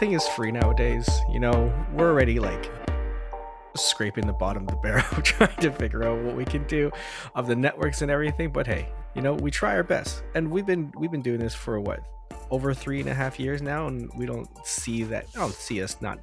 Nothing is free nowadays. You know, we're already like scraping the bottom of the barrel trying to figure out what we can do of the networks and everything. But hey, you know, we try our best, and we've been we've been doing this for what over three and a half years now, and we don't see that. I don't see us not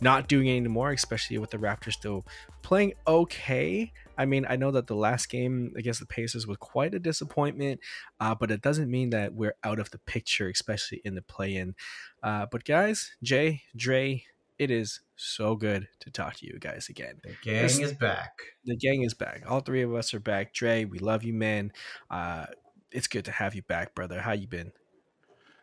not doing it anymore, especially with the Raptors still playing okay. I mean, I know that the last game against the Pacers was quite a disappointment, uh, but it doesn't mean that we're out of the picture, especially in the play-in. Uh, but guys, Jay, Dre, it is so good to talk to you guys again. The gang this, is back. The gang is back. All three of us are back. Dre, we love you, man. Uh, it's good to have you back, brother. How you been?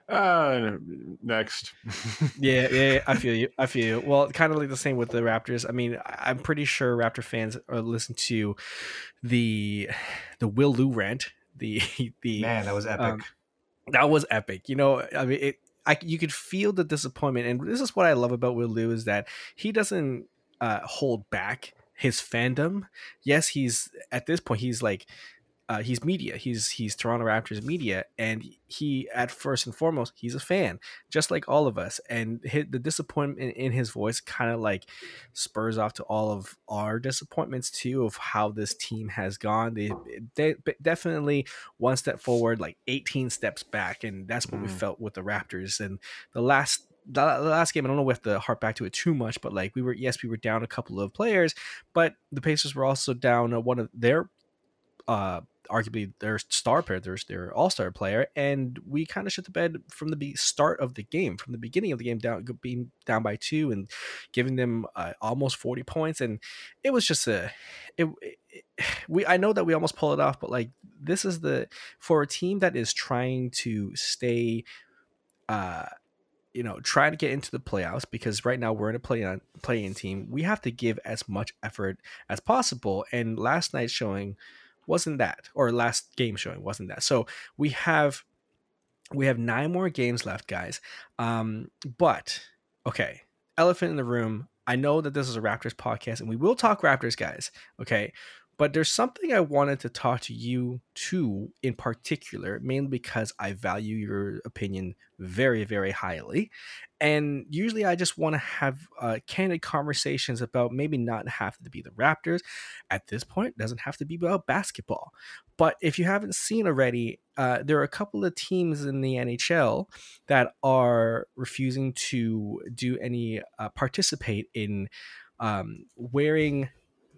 Uh, next. yeah, yeah, I feel you. I feel you. Well, kind of like the same with the Raptors. I mean, I'm pretty sure Raptor fans are listen to the the Will Lou rant. The the man that was epic. Um, that was epic. You know, I mean, it. I you could feel the disappointment, and this is what I love about Will Lou is that he doesn't uh, hold back his fandom. Yes, he's at this point he's like uh, he's media. He's he's Toronto Raptors media, and he at first and foremost he's a fan, just like all of us. And his, the disappointment in his voice kind of like spurs off to all of our disappointments too of how this team has gone. They, they definitely one step forward, like 18 steps back, and that's what mm. we felt with the Raptors. And the last the last game, I don't know if we have to harp back to it too much, but like we were, yes, we were down a couple of players, but the Pacers were also down one of their uh, arguably their star player, their, their all star player, and we kind of shut the bed from the start of the game, from the beginning of the game, down being down by two and giving them uh, almost forty points, and it was just a, it, it, we I know that we almost pull it off, but like this is the for a team that is trying to stay, uh, you know, trying to get into the playoffs because right now we're in a play on playing team. We have to give as much effort as possible, and last night's showing wasn't that, or last game showing wasn't that. So we have we have nine more games left, guys. Um, but okay, elephant in the room. I know that this is a Raptors podcast, and we will talk Raptors, guys. Okay, but there's something I wanted to talk to you to in particular, mainly because I value your opinion very, very highly. And usually I just want to have uh, candid conversations about maybe not have to be the Raptors. At this point, doesn't have to be about basketball. But if you haven't seen already, uh, there are a couple of teams in the NHL that are refusing to do any uh, participate in um, wearing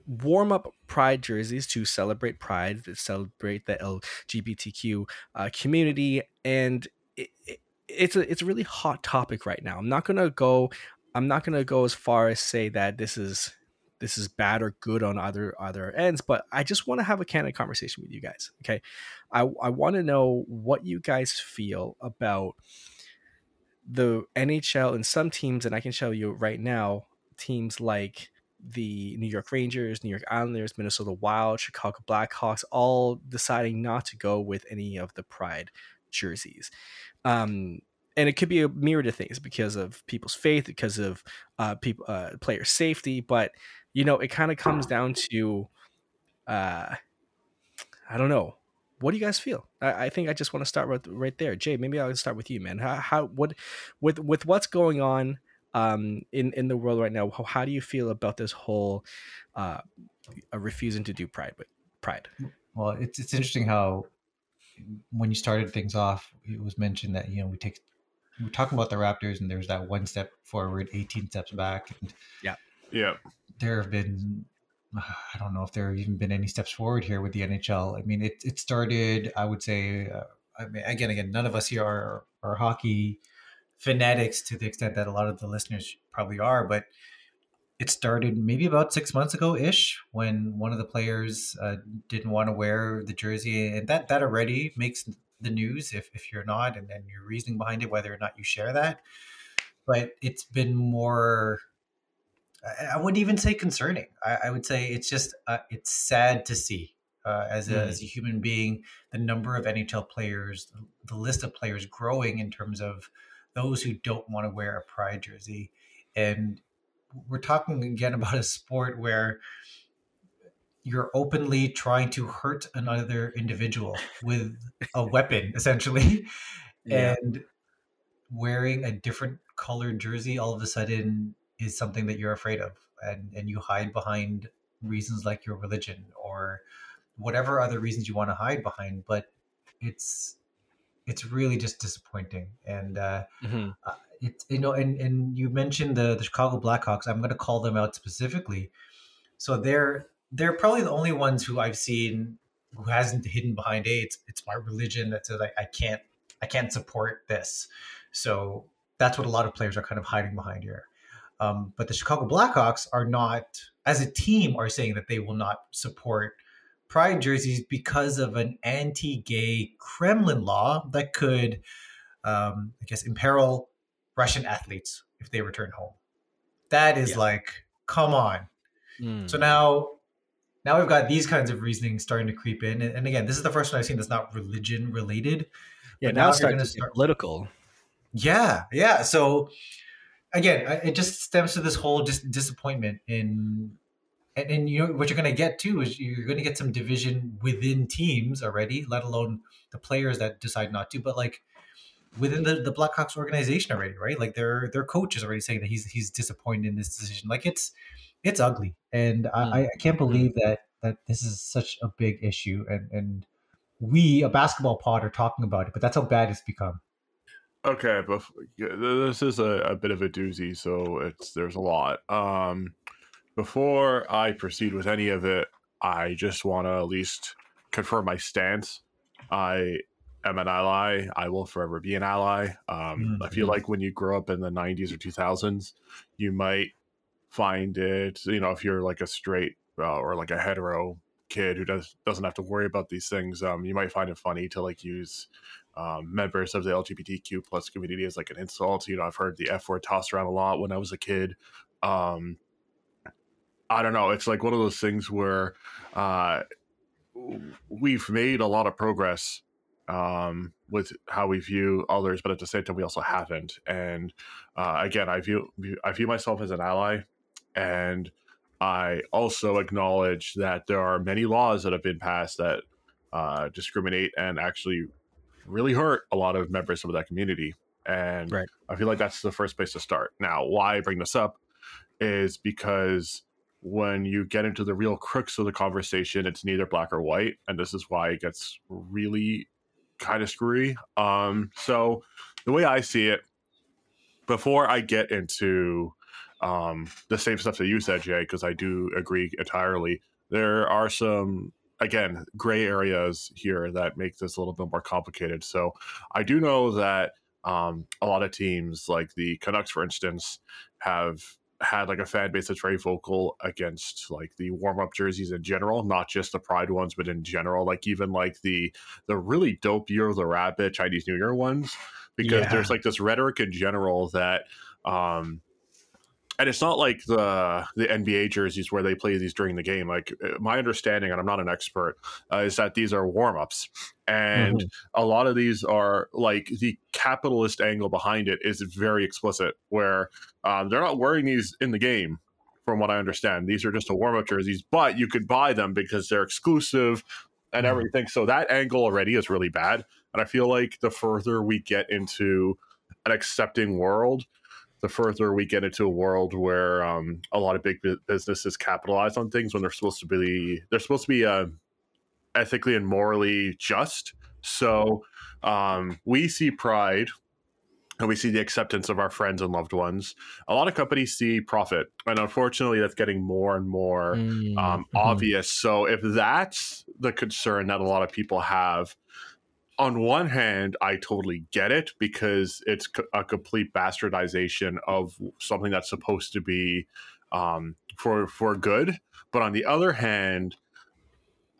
warm up pride jerseys to celebrate pride to celebrate the lgbtq uh, community and it, it, it's a it's a really hot topic right now. I'm not gonna go i'm not gonna go as far as say that this is this is bad or good on either other ends but i just want to have a candid conversation with you guys okay? I i want to know what you guys feel about the nhl and some teams and i can show you right now teams like the New York Rangers, New York Islanders, Minnesota Wild, Chicago Blackhawks, all deciding not to go with any of the Pride jerseys. Um, and it could be a myriad of things because of people's faith, because of uh, people, uh, player safety. But you know, it kind of comes down to uh, I don't know. What do you guys feel? I, I think I just want to start right, right there, Jay. Maybe I'll start with you, man. How, how what with with what's going on um, in in the world right now? How, how do you feel about this whole uh, refusing to do pride? But pride. Well, it's it's interesting how when you started things off, it was mentioned that you know we take we're talking about the Raptors, and there's that one step forward, 18 steps back. And yeah, yeah, there have been. I don't know if there have even been any steps forward here with the NHL. I mean, it, it started, I would say, uh, I mean, again, again, none of us here are, are hockey fanatics to the extent that a lot of the listeners probably are, but it started maybe about six months ago ish when one of the players uh, didn't want to wear the jersey and that that already makes the news if, if you're not and then your reasoning behind it whether or not you share that but it's been more i wouldn't even say concerning i, I would say it's just uh, it's sad to see uh, as, a, mm. as a human being the number of nhl players the list of players growing in terms of those who don't want to wear a pride jersey and we're talking again about a sport where you're openly trying to hurt another individual with a weapon essentially yeah. and wearing a different colored jersey all of a sudden is something that you're afraid of and and you hide behind reasons like your religion or whatever other reasons you want to hide behind but it's it's really just disappointing and uh, mm-hmm. uh it's you know and and you mentioned the the chicago blackhawks i'm going to call them out specifically so they're they're probably the only ones who I've seen who hasn't hidden behind hey, it's it's my religion that says I, I can't I can't support this. So that's what a lot of players are kind of hiding behind here. Um, but the Chicago Blackhawks are not, as a team, are saying that they will not support pride jerseys because of an anti-gay Kremlin law that could, um, I guess, imperil Russian athletes if they return home. That is yeah. like, come on. Mm. So now now we've got these kinds of reasoning starting to creep in. And, and again, this is the first one I've seen that's not religion related. Yeah, now, now it's starting to start political. Yeah, yeah. So again, it just stems to this whole just disappointment in and, and you know what you're going to get too is you're going to get some division within teams already, let alone the players that decide not to. But like within the, the Blackhawks organization already, right? Like their their coach is already saying that he's he's disappointed in this decision. Like it's it's ugly, and mm. I, I can't mm. believe that that this is such a big issue, and and we a basketball pod are talking about it, but that's how bad it's become. Okay, but this is a, a bit of a doozy, so it's there's a lot. Um, before I proceed with any of it, I just want to at least confirm my stance. I am an ally. I will forever be an ally. Um, mm-hmm. I feel mm-hmm. like when you grow up in the 90s or 2000s, you might find it, you know, if you're like a straight uh, or like a hetero kid who does doesn't have to worry about these things, um, you might find it funny to like use um, members of the LGBTQ plus community as like an insult. You know, I've heard the F word tossed around a lot when I was a kid. Um, I don't know. It's like one of those things where uh, we've made a lot of progress um, with how we view others, but at the same time, we also haven't. And uh, again, I view I view myself as an ally. And I also acknowledge that there are many laws that have been passed that uh, discriminate and actually really hurt a lot of members of that community. And right. I feel like that's the first place to start. Now, why I bring this up is because when you get into the real crux of the conversation, it's neither black or white. And this is why it gets really kind of screwy. Um, so, the way I see it, before I get into um, the same stuff that you said, Jay, because I do agree entirely. There are some, again, gray areas here that make this a little bit more complicated. So I do know that um, a lot of teams, like the Canucks, for instance, have had like a fan base that's very vocal against like the warm up jerseys in general, not just the Pride ones, but in general, like even like the the really dope Year of the Rabbit Chinese New Year ones, because yeah. there's like this rhetoric in general that um and it's not like the the NBA jerseys where they play these during the game. Like uh, my understanding, and I'm not an expert, uh, is that these are warm ups, and mm-hmm. a lot of these are like the capitalist angle behind it is very explicit, where um, they're not wearing these in the game. from what I understand. These are just a warm up jerseys, but you could buy them because they're exclusive and Mm-hmm. everything. So that angle already is really bad. And I feel like the further we get into an accepting world, the further we get into a world where um, a lot of big bu- businesses capitalize on things when they're supposed to be they're supposed to be uh, ethically and morally just. So um, we see pride and we see the acceptance of our friends and loved ones. A lot of companies see profit, and unfortunately, that's getting more and more Mm, um, mhm. obvious. So if that's the concern that a lot of people have, on one hand, I totally get it because it's a complete bastardization of something that's supposed to be um, for for good. But on the other hand,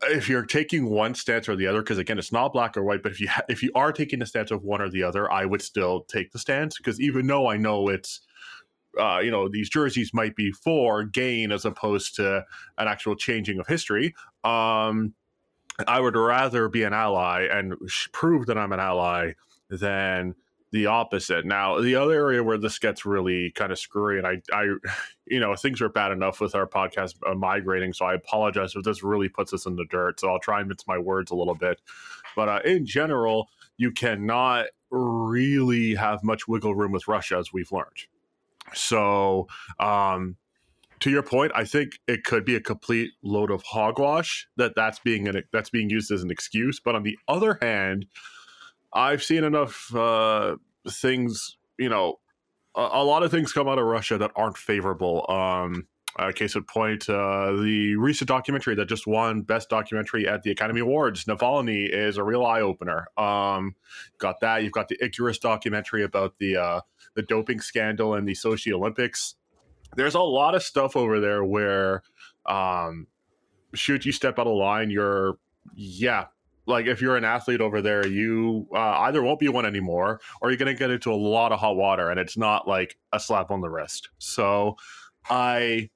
if you're taking one stance or the other, because again, it's not black or white. But if you ha- if you are taking the stance of one or the other, I would still take the stance because even though I know it's uh, you know these jerseys might be for gain as opposed to an actual changing of history. Um, I would rather be an ally and prove that I'm an ally than the opposite. Now, the other area where this gets really kind of screwy, and I, I, you know, things are bad enough with our podcast uh, migrating, so I apologize if this really puts us in the dirt. So I'll try and mince my words a little bit, but uh, in general, you cannot really have much wiggle room with Russia, as we've learned. So, um, to your point, I think it could be a complete load of hogwash that that's being an, that's being used as an excuse. But on the other hand, I've seen enough uh, things, you know, a, a lot of things come out of Russia that aren't favorable. Um, uh, case in point, uh, the recent documentary that just won Best Documentary at the Academy Awards, Navalny, is a real eye opener. Um, got that. You've got the Icarus documentary about the uh, the doping scandal and the Sochi Olympics. There's a lot of stuff over there where, um, should you step out of line, you're yeah. Like if you're an athlete over there, you uh, either won't be one anymore, or you're gonna get into a lot of hot water, and it's not like a slap on the wrist. So, I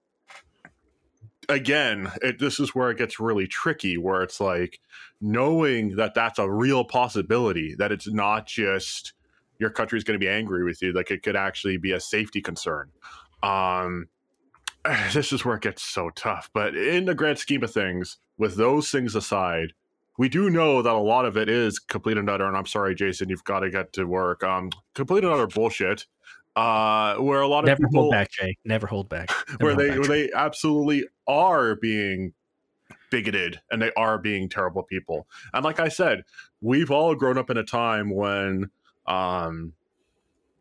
again, it, this is where it gets really tricky, where it's like knowing that that's a real possibility, that it's not just your country's going to be angry with you, like it could actually be a safety concern. Um, this is where it gets so tough. But in the grand scheme of things, with those things aside, we do know that a lot of it is complete and utter. And I'm sorry, Jason, you've got to get to work. Um, complete and utter bullshit. Uh, where a lot of Never people, hold back, Jay. Never hold back. Never where hold they back, where Jay. they absolutely are being bigoted and they are being terrible people. And like I said, we've all grown up in a time when um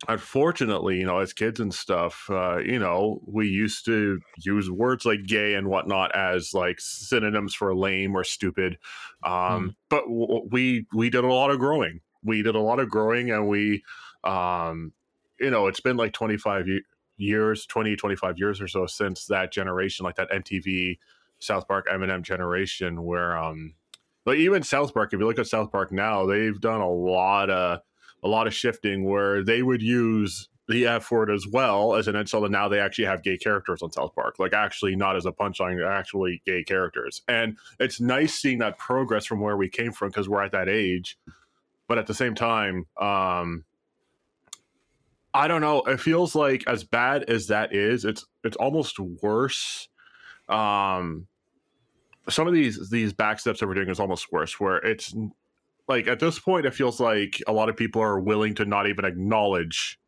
unfortunately, you know, as kids and stuff, uh, you know, we used to use words like gay and whatnot as like synonyms for lame or stupid. Um, But w- we we did a lot of growing. We did a lot of growing, and we, um, you know, it's been like twenty five ye- years, 20, 25 years or so since that generation, like that MTV, South Park, Eminem generation, where um, but even South Park, if you look at South Park now, they've done a lot of a lot of shifting where they would use the F word as well as an insult, and now they actually have gay characters on South Park. Like actually not as a punchline, actually gay characters. And it's nice seeing that progress from where we came from because we're at that age. But at the same time, um I don't know. It feels like as bad as that is, it's it's almost worse. Um some of these these backsteps that we're doing is almost worse where it's like at this point it feels like a lot of people are willing to not even acknowledge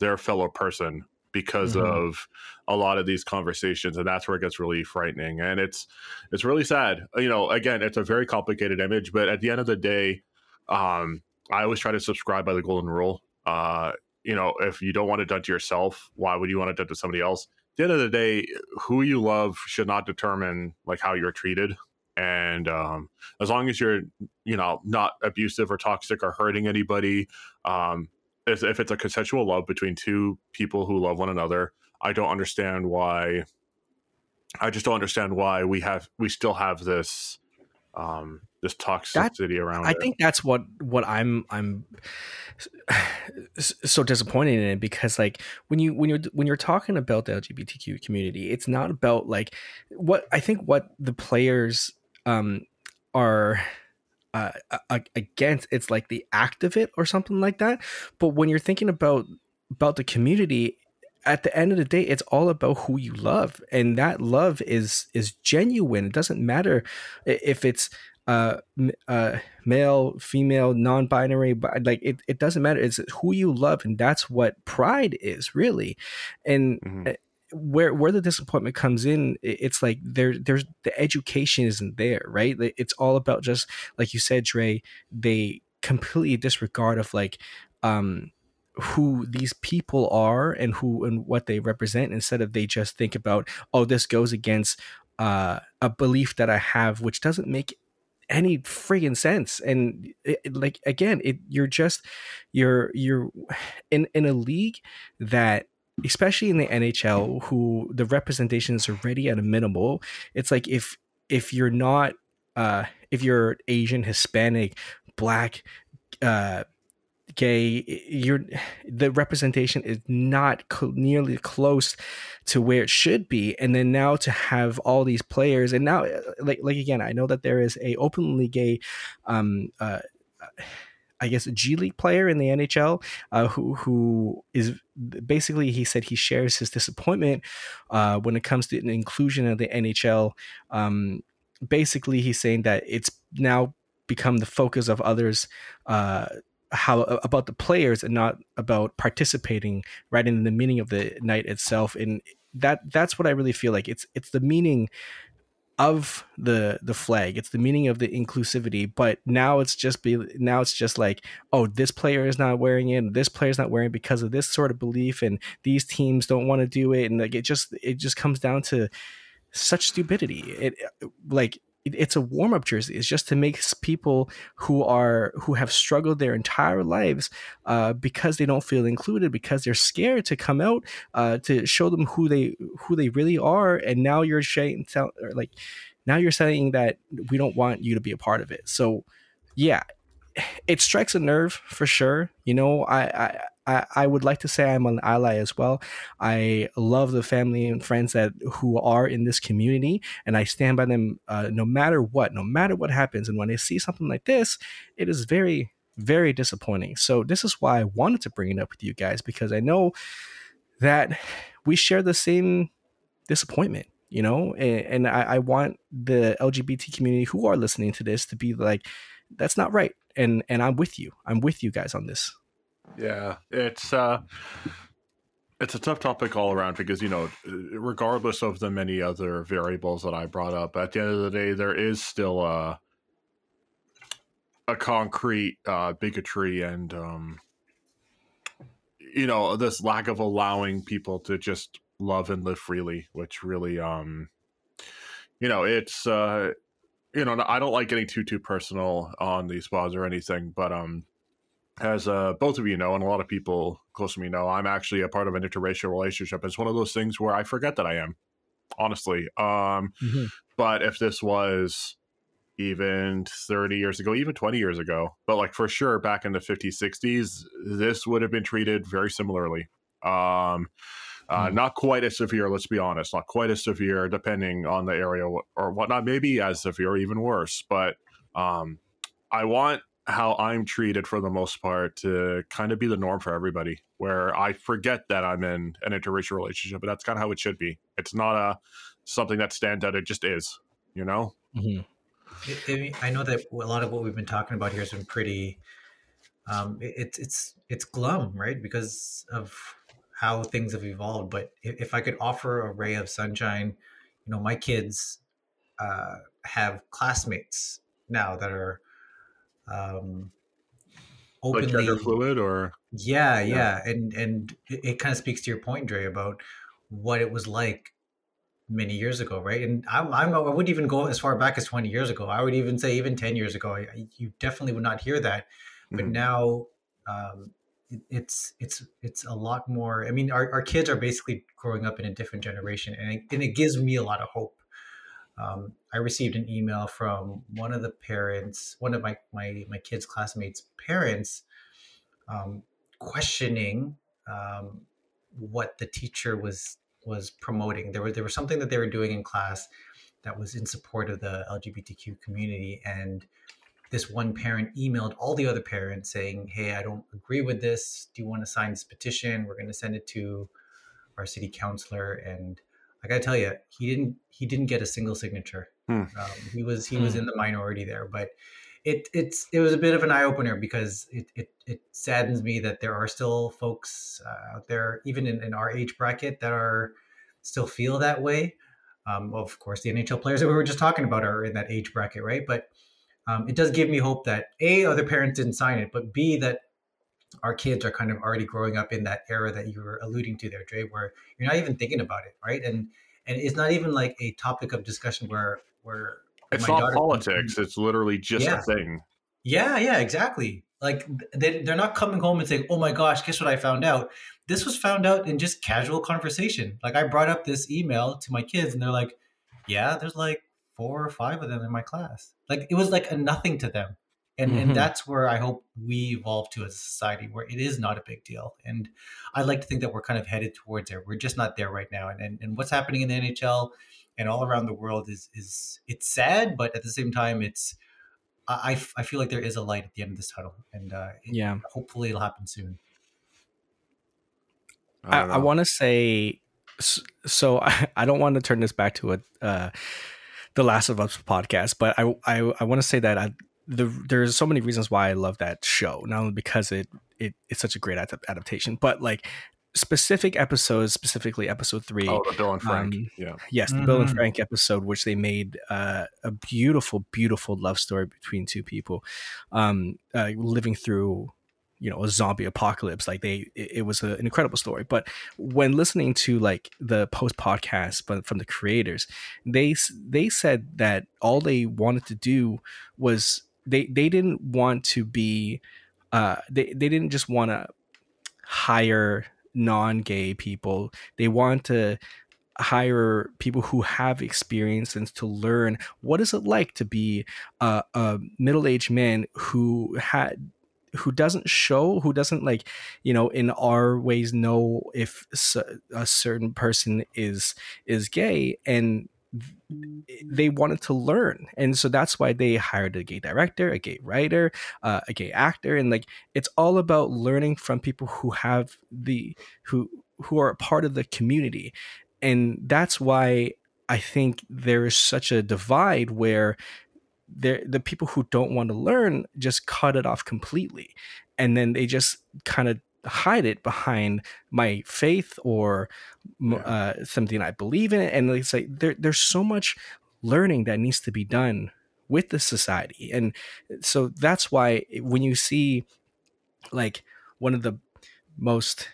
their fellow person because Mhm. of a lot of these conversations and that's where it gets really frightening and it's it's really sad. You know again it's a very complicated image but at the end of the day um i always try to subscribe by the golden rule. Uh you know if you don't want it done to yourself why would you want it done to somebody else? At the end of the day who you love should not determine like how you're treated and um as long as you're you know not abusive or toxic or hurting anybody um if, if it's a consensual love between two people who love one another i don't understand why i just don't understand why we have we still have this um this toxicity around I it. think that's what what I'm I'm so disappointed in it because like when you when you're when you're talking about the LGBTQ community, it's not about like what I think what the players um are uh, against it's like the act of it or something like that. But when you're thinking about about the community, at the end of the day it's all about who you love and that love is is genuine it doesn't matter if it's uh, uh male female non-binary but like it, it doesn't matter it's who you love and that's what pride is really and mm-hmm. Where where the disappointment comes in it's like there there's the education isn't there right? It's all about just like you said Dre they completely disregard of like um who these people are and who and what they represent instead of they just think about oh this goes against uh, a belief that I have which doesn't make any friggin' sense. And it, it, like again it you're just you're you're in in a league that especially in the NHL who the representation is already at a minimal. It's like if if you're not uh if you're Asian Hispanic black uh gay you're the representation is not nearly close to where it should be. And then now to have all these players and now uh, like like again i know that there is a openly gay um uh I guess a G League player in the NHL uh, who who is basically he said he shares his disappointment uh, when it comes to the inclusion of the NHL. Um, basically, he's saying that it's now become the focus of others uh, how about the players and not about participating right in the meaning of the night itself and that that's what i really feel like it's it's the meaning of the the flag. It's the meaning of the inclusivity but now it's just be now it's just like oh this player is not wearing it this player's not wearing because of this sort of belief and these teams don't want to do it and like it just it just comes down to such stupidity. It like it's a warm up jersey. It's just to make people who are who have struggled their entire lives uh, because they don't feel included, because they're scared to come out uh, to show them who they who they really are. And now you're saying like now you're saying that we don't want you to be a part of it. So yeah, it strikes a nerve for sure. You know, I, I I, would like to say I'm an ally as well. I love the family and friends that who are in this community, and I stand by them uh, no matter what, no matter what happens. And when I see something like this, it is very, very disappointing. So this is why I wanted to bring it up with you guys because I know that we share the same disappointment you know and, and I, I, want the lgbt community who are listening to this to be like that's not right. And and i'm with you. I'm with you guys on this. Yeah, it's uh it's a tough topic all around because you know, regardless of the many other variables that I brought up, at the end of the day, there is still a a concrete uh, bigotry and um, you know this lack of allowing people to just love and live freely, which really um, you know, it's uh, you know, I don't like getting too too personal on these spots or anything, but um as uh, both of you know, and a lot of people close to me know, I'm actually a part of an interracial relationship. It's one of those things where I forget that I am, honestly. Um, mm-hmm. But if this was even 30 years ago, even 20 years ago, but like for sure back in the 50s, 60s, this would have been treated very similarly. Um, uh, mm. Not quite as severe, let's be honest, not quite as severe, depending on the area or whatnot, maybe as severe, even worse. But um, I want how I'm treated for the most part to kind of be the norm for everybody, where I forget that I'm in an interracial relationship, but that's kind of how it should be. It's not a something that stands out; it just is, you know. Mm-hmm. I know that a lot of what we've been talking about here has been pretty. Um, it's it's it's glum, right? Because of how things have evolved. But if, if I could offer a ray of sunshine, you know, my kids uh, have classmates now that are um, openly like gender fluid or yeah, yeah, yeah. and and it, it kind of speaks to your point, Dre, about what it was like many years ago, right? And I'm, I'm I wouldn't even go as far back as 20 years ago. I would even say even 10 years ago, I, you definitely would not hear that. But mm-hmm. now, um, it's it's it's a lot more. I mean, our, our kids are basically growing up in a different generation, and it, and it gives me a lot of hope um, I received an email from one of the parents, one of my my my kids' classmates' parents, um, questioning um, what the teacher was was promoting. There was there was something that they were doing in class that was in support of the LGBTQ community, and this one parent emailed all the other parents saying, "Hey, I don't agree with this. Do you want to sign this petition? We're going to send it to our city councilor, and I gotta tell you, he didn't he didn't get a single signature. Hmm. Um, he was he was in the minority there, but it it's it was a bit of an eye opener because it, it it saddens me that there are still folks uh, out there, even in, in our age bracket, that are still feel that way. Um, of course, the NHL players that we were just talking about are in that age bracket, right? But um, it does give me hope that a other parents didn't sign it, but b that our kids are kind of already growing up in that era that you were alluding to there, Dre, where you're not even thinking about it, right? And and it's not even like a topic of discussion where where It's my not politics. It's literally just Yeah. a thing. Yeah, yeah, exactly. Like they they're not coming home and saying, "Oh my gosh, guess what I found out?" This was found out in just casual conversation. Like I brought up this email to my kids, and they're like, "Yeah, there's like four or five of them in my class." Like it was like a nothing to them, and Mhm. and that's where I hope we evolve to as a society where it is not a big deal. And I like to think that we're kind of headed towards there. We're just not there right now. And and, and what's happening in the NHL and all around the world is is it's sad, but at the same time, it's i i feel like there is a light at the end of this tunnel, and uh, it- Yeah. hopefully it'll happen soon. I, don't I want to say so. I, I don't want to turn this back to a uh, the Last of Us podcast, but I I, I want to say that I, the there's so many reasons why I love that show. Not only because it it it's such a great adap- adaptation, but like specific episodes, specifically episode three. Oh, the Bill and Frank. Um, yeah. Yes, the Bill and Mhm. Frank episode, which they made uh, a beautiful, beautiful love story between two people, um, uh, living through, you know, a zombie apocalypse. Like they, it, it was a, an incredible story. But when listening to like the post podcast, but from the creators, they they said that all they wanted to do was they they didn't want to be, uh, they they didn't just want to hire non-gay people. They want to hire people who have experience and to learn what is it like to be a, a middle-aged man who had who doesn't show who doesn't like you know in our ways know if a certain person is is gay and they wanted to learn. And so that's why they hired a gay director a gay writer uh, a gay actor and like it's all about learning from people who have the who who are a part of the community. And that's why i think there is such a divide where the people who don't want to learn just cut it off completely. And then they just kind of hide it behind my faith or Yeah. uh, something I believe in, and it's like there, there's so much learning that needs to be done with the society, and so that's why when you see like one of the most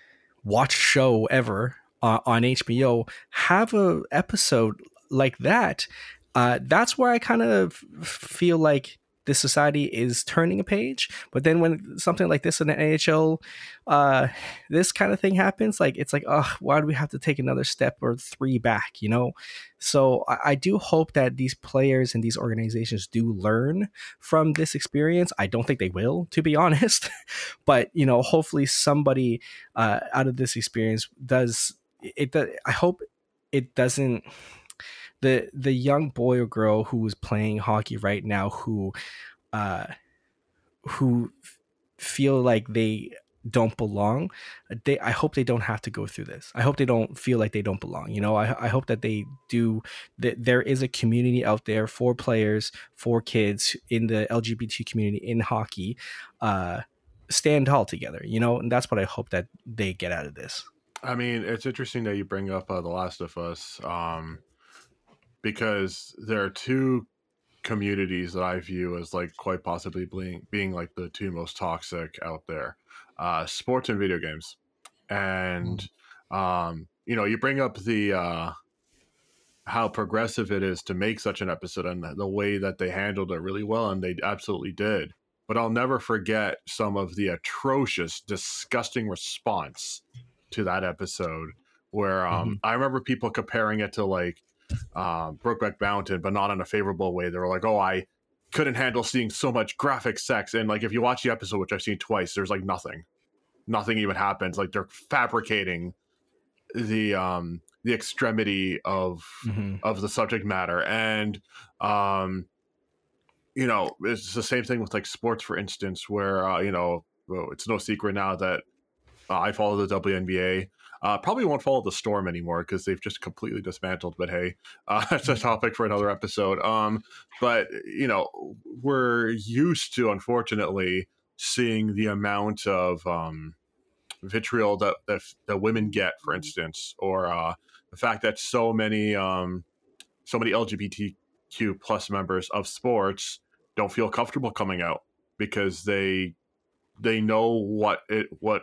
watched show ever uh, on HBO have a episode like that, uh, that's where I kind of feel like this society is turning a page. But then when something like this in the NHL, uh, this kind of thing happens, like it's like, oh, why do we have to take another step or three back? You know. So I, I do hope that these players and these organizations do learn from this experience. I don't think they will, to be honest. but you know, hopefully somebody uh, out of this experience does it. I hope it doesn't the the young boy or girl who is playing hockey right now who uh who feel like they don't belong they i hope they don't have to go through this. I hope they don't feel like they don't belong you know? I, I hope that they do that there is a community out there for players for kids in the lgbt community in hockey uh stand tall together you know? And that's what i hope that they get out of this. I mean, it's interesting that you bring up uh, The Last of Us um, because there are two communities that I view as like quite possibly being, being like the two most toxic out there uh, sports and video games. And, um, you know, you bring up the uh, how progressive it is to make such an episode and the way that they handled it really well, and they absolutely did. But I'll never forget some of the atrocious, disgusting response to that episode where um, I remember people comparing it to like um, Brokeback Mountain, but not in a favorable way. They were like, "Oh, I couldn't handle seeing so much graphic sex," and like if you watch the episode, which I've seen twice, there's like nothing, nothing even happens. Like they're fabricating the um the extremity of of the subject matter and um you know it's the same thing with like sports for instance where uh, you know well, it's no secret now that Uh, I follow the WNBA. Uh, probably won't follow the Storm anymore because they've just completely dismantled. But hey, uh, that's a topic for another episode. Um, but you know, we're used to, unfortunately, seeing the amount of um, vitriol that, that that women get, for instance, or uh, the fact that so many um, so many LGBTQ plus members of sports don't feel comfortable coming out because they they know what it what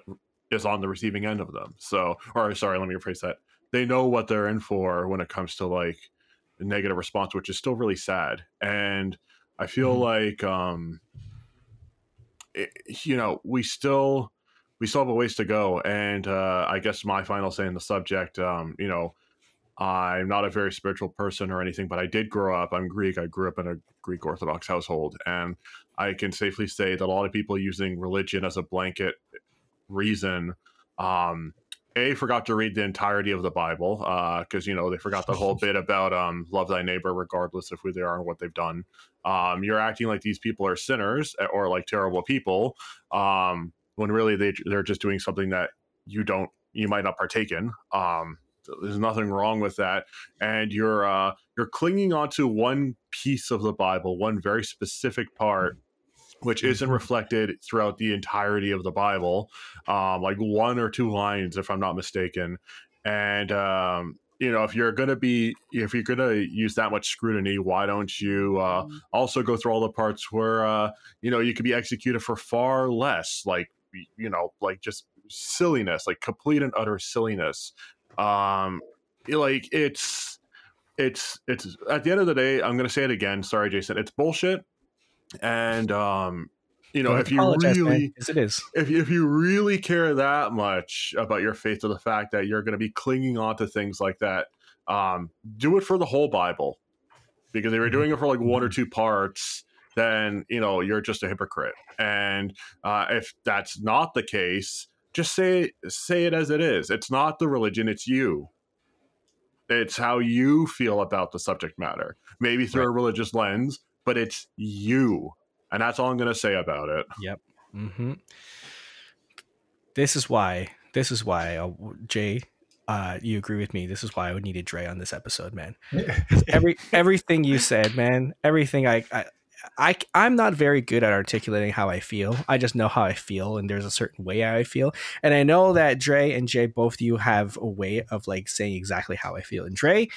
is on the receiving end of them. So, or sorry, let me rephrase that. They know what they're in for when it comes to like negative response, which is still really sad. And I feel mm-hmm. like, um, it, you know, we still we still have a ways to go. And uh, I guess my final say in the subject, um, you know, I'm not a very spiritual person or anything, but I did grow up. I'm Greek. I grew up in a Greek Orthodox household, and I can safely say that a lot of people using religion as a blanket reason um, a forgot to read the entirety of the bible because uh, you know they forgot the whole bit about um, love thy neighbor regardless of who they are and what they've done. Um, you're acting like these people are sinners eh, or like terrible people um, when really they, they're just doing something that you don't you might not partake in um, there's nothing wrong with that and you're uh, you're clinging onto one piece of the bible one very specific part which isn't mm-hmm. reflected throughout the entirety of the Bible, um, like one or two lines, if I'm not mistaken. And um, you know, if you're going to be, if you're going to use that much scrutiny, why don't you uh, mm-hmm. also go through all the parts where uh, you know you could be executed for far less, like you know, like just silliness, like complete and utter silliness. Um, like it's it's it's at the end of the day, I'm going to say it again. Sorry, Jason, it's bullshit and um, you know, if you really, yes, it is. If if you really care that much about your faith to the fact that you're going to be clinging on to things like that, um, do it for the whole Bible. Because if you're doing it for like one or mm-hmm. two parts, then you know you're just a hypocrite. And uh, if that's not the case, just say say it as it is. It's not the religion; it's you. It's how you feel about the subject matter. Maybe through right. a religious lens, but it's you. And that's all I'm going to say about it. Yep. Mm-hmm. This is why, this is why, uh, Jay, uh, you agree with me. This is why I would need a Dre on this episode, man. Every everything you said, man. Everything I, I I I'm not very good at articulating how I feel. I just know how I feel, and there's a certain way I feel. And I know that Dre and Jay, both of you, have a way of like saying exactly how I feel. And Dre,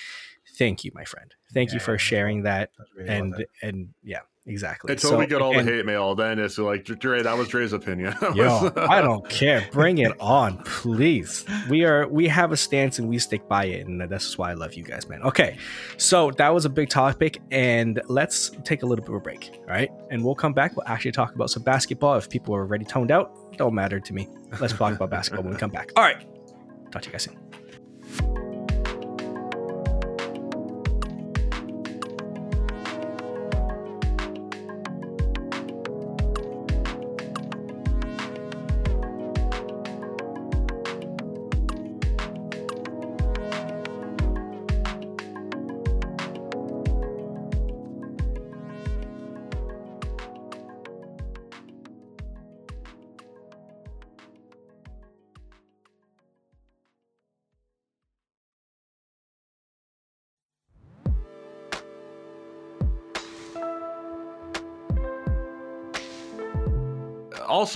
thank you, my friend. Thank yeah, you for sharing that. Really and and yeah, exactly. Until so, we get all and, the hate mail, then it's like Dre. That was Dre's opinion. yo, I don't care. Bring it on, please. We are we have a stance and we stick by it, and that's why I love you guys, man. Okay, so that was a big topic, and let's take a little bit of a break. All right, and we'll come back. We'll actually talk about some basketball. If people are already toned out, don't matter to me. Let's talk about basketball when we come back. All right, talk to you guys soon.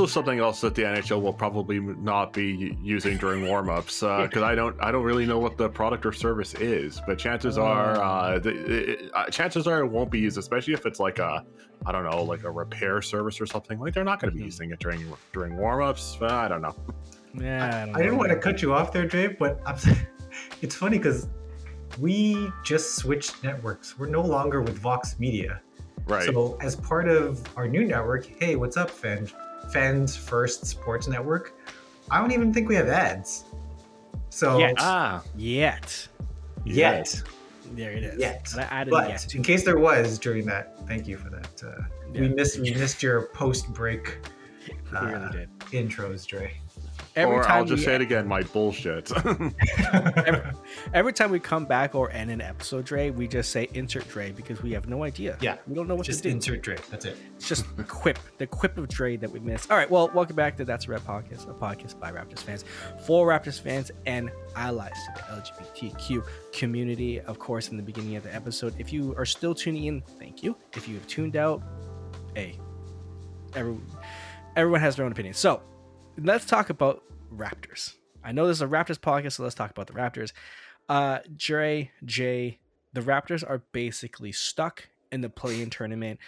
Also something else that the NHL will probably not be using during warmups because uh, I don't I don't really know what the product or service is, but chances are uh, the, it, uh, chances are it won't be used, especially if it's like a I don't know like a repair service or something. Like they're not going to be mm-hmm. using it during during warmups. Uh, I don't know. Yeah, I, I, I didn't want to cut you off there, Dave, but I'm, it's funny because we just switched networks. We're no longer with Vox Media. Right. So as part of our new network, hey, what's up, fan? Fans First Sports Network, I don't even think we have ads. So yet. ah yet yet there it is. Yet. but yet. in case there was during that, thank you for that. Uh, yeah, we missed we missed your post break uh, really intros, Dre. Every or time I'll just we- say it again, my bullshit. every, every time we come back or end an episode, Dre, we just say insert Dre because we have no idea. Yeah, we don't know what Just to do. insert Drake. That's it. It's just quip, the quip of Dre that we missed. All right, well, welcome back to That's a Rap Podcast, a podcast by Raptors fans, for Raptors fans and allies to the LGBTQ community. Of course, in the beginning of the episode, if you are still tuning in, thank you. If you have tuned out, hey, every, everyone has their own opinion. So let's talk about Raptors. I know this is a Raptors podcast, so let's talk about the Raptors. Uh, Dre, Jay, the Raptors are basically stuck in the play-in tournament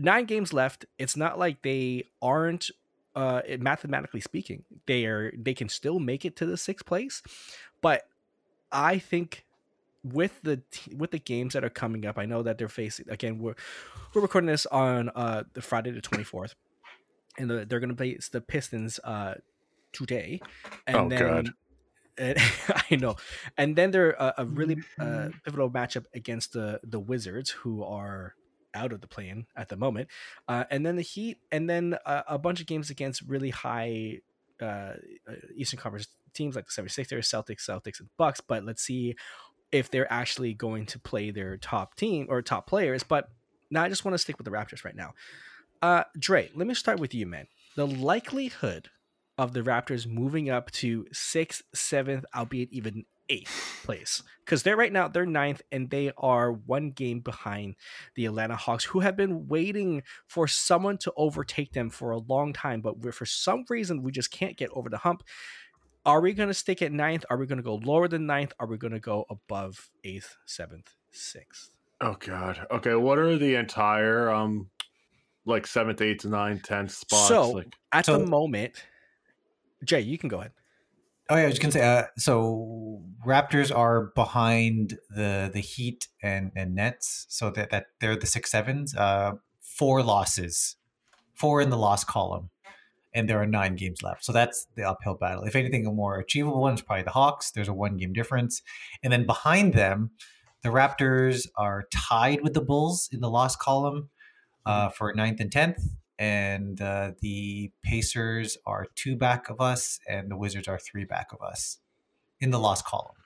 nine games left. It's not like they aren't uh mathematically speaking. They are they can still make it to the sixth place. But I think with the with the games that are coming up, I know that they're facing again we're we're recording this on uh the Friday the 24th. And the, they're going to play the Pistons uh today. And Oh, then God. and, I know. And then they're a, a really uh, pivotal matchup against the the Wizards, who are out of the play-in at the moment. Uh, and then the Heat, and then a, a bunch of games against really high uh, uh, Eastern Conference teams like the 76ers, Celtics, Celtics, and Bucks. But let's see if they're actually going to play their top team or top players. But now I just want to stick with the Raptors right now. Uh, Dre, let me start with you, man. The likelihood of the Raptors moving up to sixth, seventh, albeit even eighth place, because they're right now they're ninth and they are one game behind the Atlanta Hawks, who have been waiting for someone to overtake them for a long time, but for some reason we just can't get over the hump. Are we going to stick at ninth? Are we going to go lower than ninth? Are we going to go above eighth, seventh, sixth? oh God. Okay, what are the entire um like seventh, eighth, ninth, tenth spots? So like at So- the moment, Jay, you can go ahead. Oh yeah, I was gonna say. Uh, so Raptors are behind the the Heat and and Nets, so that that they're the six sevens. Uh, four losses, four in the loss column, and there are nine games left. So that's the uphill battle. If anything, a more achievable one is probably the Hawks. There's a one game difference, and then behind them, the Raptors are tied with the Bulls in the loss column uh, for ninth and tenth. And uh, the Pacers are two back of us, and the Wizards are three back of us in the loss column.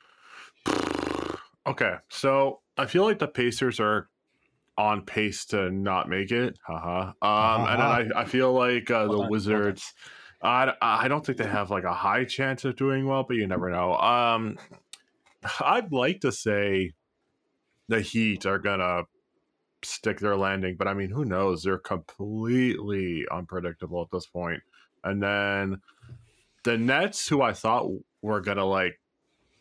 Okay, so I feel like the Pacers are on pace to not make it. Haha. Um, and then I, I feel like uh, the on. Wizards. I, I don't think they have like a high chance of doing well, but you never know. Um, I'd like to say the Heat are gonna stick their landing, but I mean, who knows? They're completely unpredictable at this point. And then the Nets, who I thought were gonna like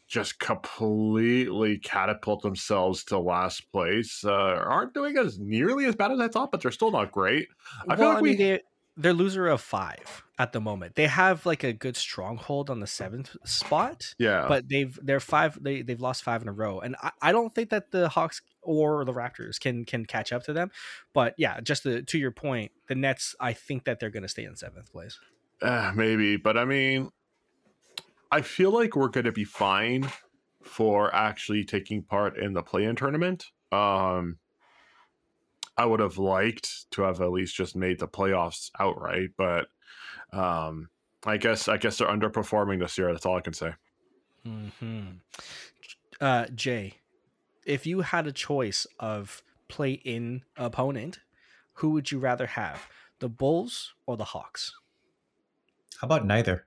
just completely catapult themselves to last place, uh, aren't doing as nearly as bad as I thought, but they're still not great. I feel like I we- mean, they, they're loser of five at the moment. They have like a good stronghold on the seventh spot, Yeah, but they've they're five. They they've lost five in a row, and I, I don't think that the Hawks or the Raptors can can catch up to them. But yeah, just to, to your point, the Nets. I think that they're going to stay in seventh place. Uh, maybe, but I mean, I feel like we're going to be fine for actually taking part in the play-in tournament. Um, I would have liked to have at least just made the playoffs outright, but um, I guess I guess they're underperforming this year. That's all I can say. hmm Uh, Jay, if you had a choice of play in opponent, who would you rather have, the Bulls or the Hawks? How about neither?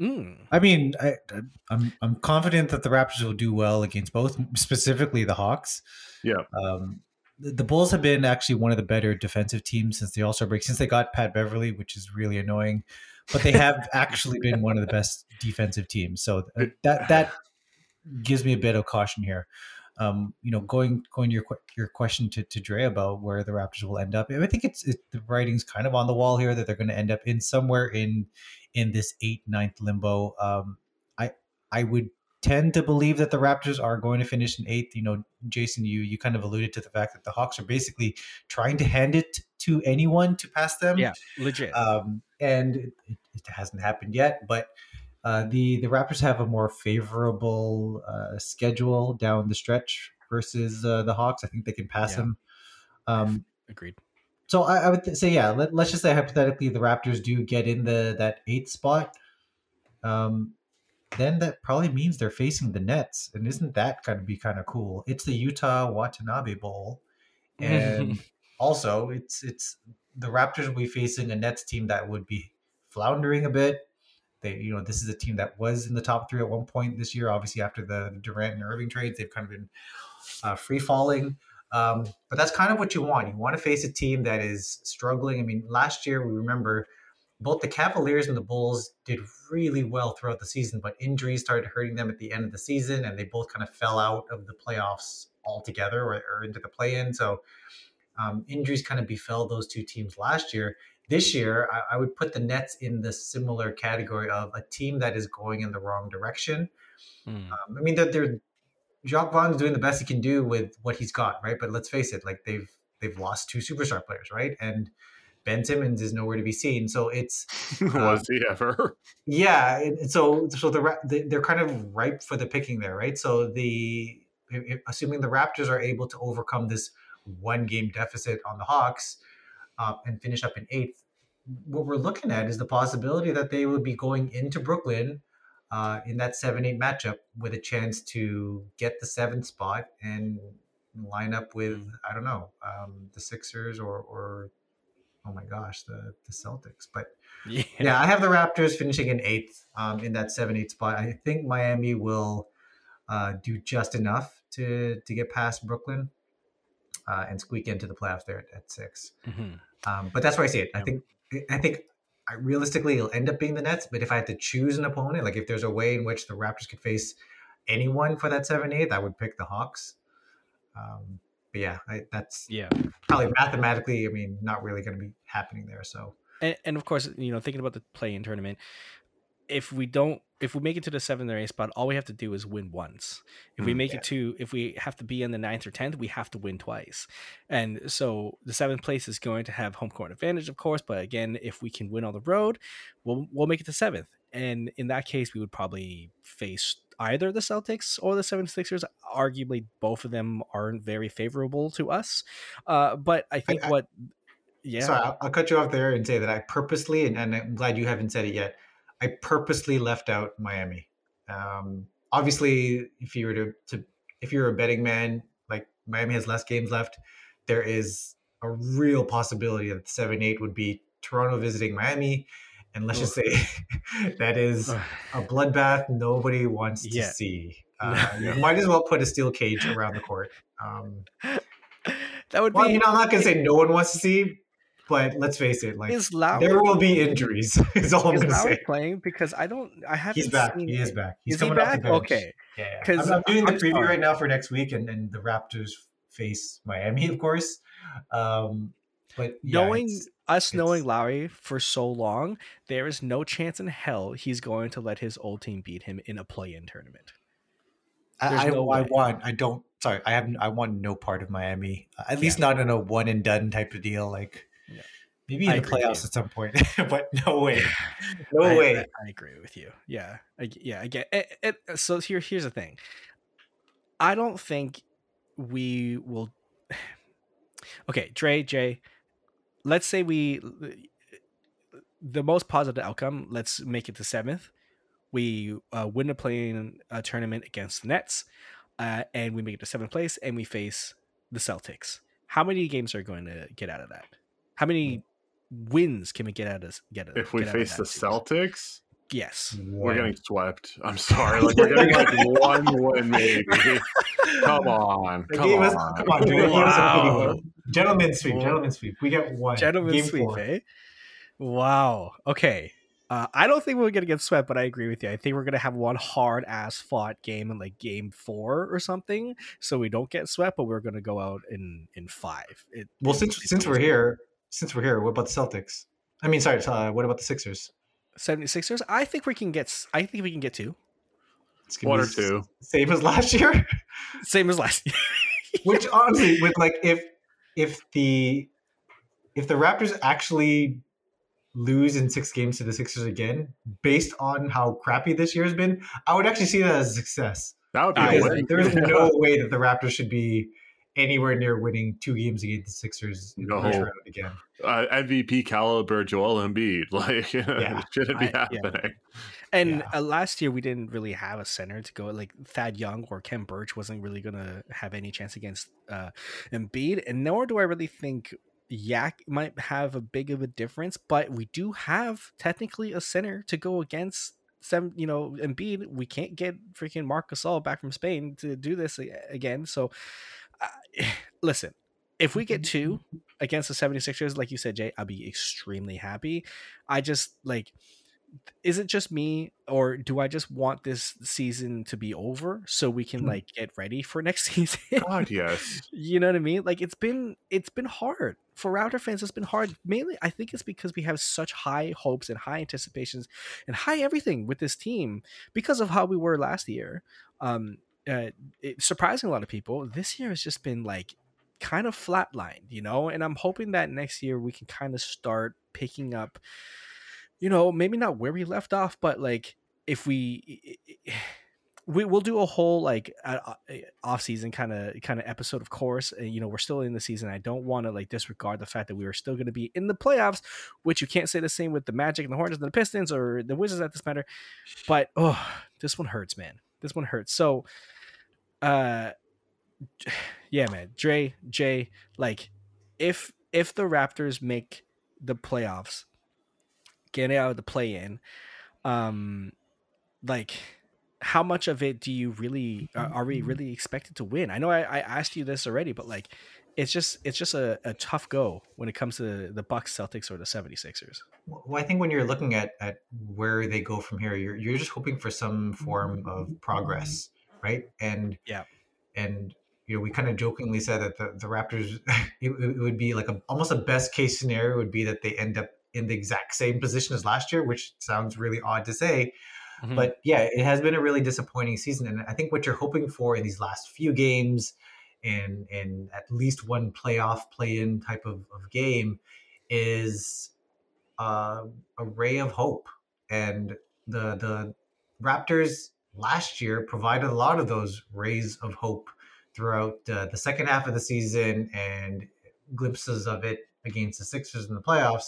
Mm. I mean, I, I- I'm I'm confident that the Raptors will do well against both, specifically the Hawks. Yeah. Um, the, Bulls have been actually one of the better defensive teams since the All Star break, since they got Pat Beverley, which is really annoying. But they have actually been one of the best defensive teams. So uh, that that gives me a bit of caution here. Um, you know, going going to your your question to, to Dre about where the Raptors will end up. I think it's it, the writing's kind of on the wall here that they're going to end up in somewhere in in this eighth ninth limbo. Um, I I would tend to believe that the Raptors are going to finish in eighth. You know, Jason, you you kind of alluded to the fact that the Hawks are basically trying to hand it to anyone to pass them. Yeah, legit. Um, and it, it, hasn't happened yet, but uh, the the Raptors have a more favorable uh, schedule down the stretch versus uh, the Hawks. I think they can pass Yeah. them. Um, Agreed. so I, I would th- say, yeah. Let, let's just say hypothetically, the Raptors do get in the that eighth spot. um, then that probably means they're facing the Nets, and isn't that going to be kind of cool? It's the Yuta Watanabe Bowl, and also it's it's the Raptors will be facing a Nets team that would be floundering a bit. They, you know, this is a team that was in the top three at one point this year. Obviously, after the Durant and Irving trades, they've kind of been uh, free falling. Um, but that's kind of what you want. You want to face a team that is struggling. I mean, last year we remember both the Cavaliers and the Bulls did really well throughout the season, but injuries started hurting them at the end of the season, and they both kind of fell out of the playoffs altogether or, or into the play-in. So um, injuries kind of befell those two teams last year. This year, I, I, would put the Nets in the similar category of a team that is going in the wrong direction. Mm. Um, I mean, they're, they're Jacque Vaughn's doing the best he can do with what he's got, right? But let's face it, like they've they've lost two superstar players, right? And Ben Simmons is nowhere to be seen. So it's uh, was he ever? Yeah. So so the they're kind of ripe for the picking there, right? So the assuming the Raptors are able to overcome this one game deficit on the Hawks uh, and finish up in eighth, what we're looking at is the possibility that they would be going into Brooklyn uh, in that seven eight matchup with a chance to get the seventh spot and line up with hmm. I don't know um, the Sixers or or oh my gosh the the Celtics. But yeah, yeah I have the Raptors finishing in eighth um, in that seven eight spot. I think Miami will uh, do just enough to to get past Brooklyn uh, and squeak into the playoffs there at, at 6 mm-hmm. um, but that's where I see it. I think I think I, realistically it'll end up being the Nets. But if I had to choose an opponent, like if there's a way in which the Raptors could face anyone for that seven eighth, I would pick the Hawks. Um, but yeah, I, that's yeah probably mathematically. I mean, not really going to be happening there. So and, and of course, you know, thinking about the play-in tournament, if we don't if we make it to the seventh or eighth spot, all we have to do is win once. If we mm, make yeah. it to, if we have to be in the ninth or tenth, we have to win twice. And so the seventh place is going to have home court advantage, of course. But again, if we can win on the road, we'll we'll make it to seventh. And in that case, we would probably face either the Celtics or the 76ers. Arguably, both of them aren't very favorable to us. Uh, but I think I, what, yeah. Sorry, I'll, I'll, cut you off there and say that I purposely, and, and I'm glad you haven't said it yet. I purposely left out Miami. Um, obviously, if you were to, to if you're a betting man, like Miami has less games left, there is a real possibility that seven eight would be Toronto visiting Miami, and let's just say that is a bloodbath nobody wants to yeah. see. Uh, you might as well put a steel cage around the court. Um, that would well, be. You know, I'm not gonna say no one wants to see, but let's face it, like there will be injuries. Is all I'm going to say. Playing because I don't, I haven't. He's back. He is back. He's is coming he back? Okay. Yeah. Because I'm, I'm, doing the preview sorry. right now for next week, and, and the Raptors face Miami, of course. Um, but yeah, knowing us, it's, knowing Lowry for so long, there is no chance in hell he's going to let his old team beat him in a play-in tournament. I, no I, I want. I don't. Sorry, I have. I want no part of Miami. Uh, at yeah. least not in a one and done type of deal. Like yeah. Maybe in the playoffs at some point, but no way, no I, way. I, I, agree with you. Yeah, I, yeah, I get it, it. So here, here's the thing. I don't think we will. Okay, Dre, Jay. Let's say we the most positive outcome. Let's make it to seventh. We uh, win a play-in uh, tournament against the Nets, uh, and we make it to seventh place, and we face the Celtics. How many games are going to get out of that? How many wins can we get out of get? If we face the Celtics, yes, we're getting swept. I'm sorry, like we're getting like one win maybe. come on, come on, us, come on, dude. Wow. Gentlemen sweep, gentlemen sweep. We get one. Gentlemen sweep, four. eh? Wow. Okay. Uh, I don't think we're gonna get swept, but I agree with you. I think we're gonna have one hard ass fought game in like game four or something, so we don't get swept. But we're gonna go out in in five. It, well, since since we're here, since we're here, what about the Celtics? I mean, sorry, uh, what about the Sixers? 76ers? I think we can get I think we can get two. One or two. Same as last year? Same as last year. Which honestly, with like if if the if the Raptors actually lose in six games to the Sixers again, based on how crappy this year has been, I would actually see that as a success. That would be There's no way that the Raptors should be anywhere near winning two games against the Sixers in No. the first round again. Uh, MVP caliber Joel Embiid, like Yeah. it shouldn't be I- yeah. happening. And Yeah. uh, last year we didn't really have a center to go like Thad Young or Khem Birch wasn't really gonna have any chance against uh Embiid, and nor do I really think Yak might have a big of a difference. But we do have technically a center to go against some, you know, Embiid. We can't get freaking Marc Gasol back from Spain to do this again. So, listen, if we get two against the 76ers, like you said, Jay, I'll be extremely happy. I just like is it just me or do I just want this season to be over so we can Hmm. like get ready for next season? God, yes. you know what I mean? Like it's been it's been hard for Raptor fans. It's been hard. Mainly, I think it's because we have such high hopes and high anticipations and high everything with this team because of how we were last year. Um, uh, it, surprising a lot of people. This year has just been like kind of flatlined, you know. And I'm hoping that next year we can kind of start picking up. You know, maybe not where we left off, but like if we we will do a whole like uh, off season kind of kind of episode of course and you know we're still in the season i don't want to like disregard the fact that we are still going to be in the playoffs which you can't say the same with the magic and the hornets and the pistons or the wizards at this matter but oh this one hurts man this one hurts so uh yeah man dre jay like if if the raptors make the playoffs getting out of the play in um like how much of it do you really are, we really expected to win? I know I, I asked you this already but like it's just it's just a, a tough go when it comes to the bucks celtics or the 76ers Well, I think when you're looking at, at where they go from here, you're you're just hoping for some form of progress, right? And Yeah. and you know, we kind of jokingly said that the, the Raptors, it, it would be like a almost a best case scenario would be that they end up in the exact same position as last year, which sounds really odd to say, Mhm. but yeah, it has been a really disappointing season. And I think what you're hoping for in these last few games and and at least one playoff play-in type of, of game is uh, a ray of hope. And the the Raptors last year provided a lot of those rays of hope throughout uh, the second half of the season and glimpses of it against the Sixers in the playoffs.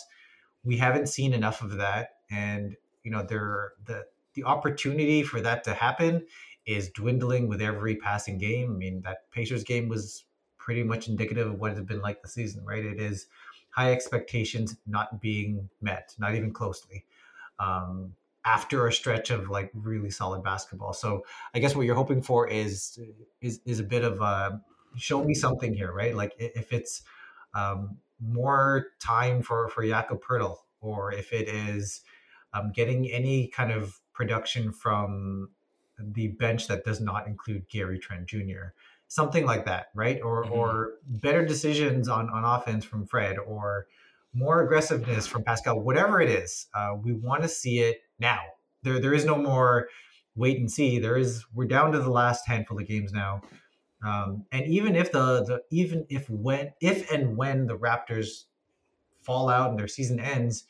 We haven't seen enough of that, and you know, there the the opportunity for that to happen is dwindling with every passing game. I mean, that Pacers game was pretty much indicative of what it's been like the season, right? It is high expectations not being met, not even closely. Um, after a stretch of like really solid basketball, so I guess what you're hoping for is is is a bit of a show me something here, right? Like if it's um, more time for for Jakob Poeltl, or if it is um, getting any kind of production from the bench that does not include Gary Trent Jr. Something like that, right? Or Mhm. or better decisions on on offense from Fred, or more aggressiveness from Pascal. Whatever it is, uh, we want to see it now. There there is no more wait and see. There is we're down to the last handful of games now. Um, and even if the, the even if when if and when the Raptors fall out and their season ends,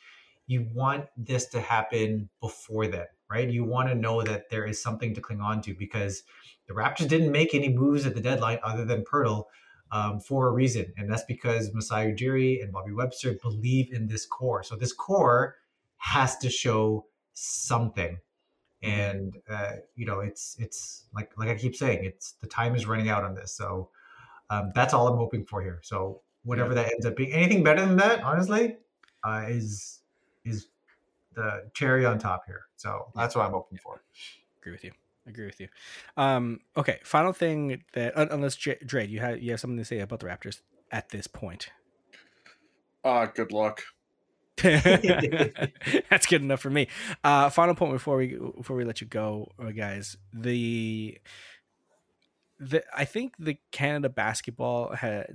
you want this to happen before then, right? You want to know that there is something to cling on to because the Raptors didn't make any moves at the deadline other than Poeltl um, for a reason, and that's because Masai Ujiri and Bobby Webster believe in this core. So this core has to show something, and uh, you know it's it's like like I keep saying, it's the time is running out on this. So um, that's all I'm hoping for here. So whatever that ends up being, anything better than that, honestly, uh, is is the cherry on top here. So that's what I'm hoping for. agree with you agree with you um okay final thing that unless Dre, Dre you have you have something to say about the raptors at this point Uh, good luck. That's good enough for me. Uh, final point before we before we let you go, uh, guys. The the I think the Canada basketball had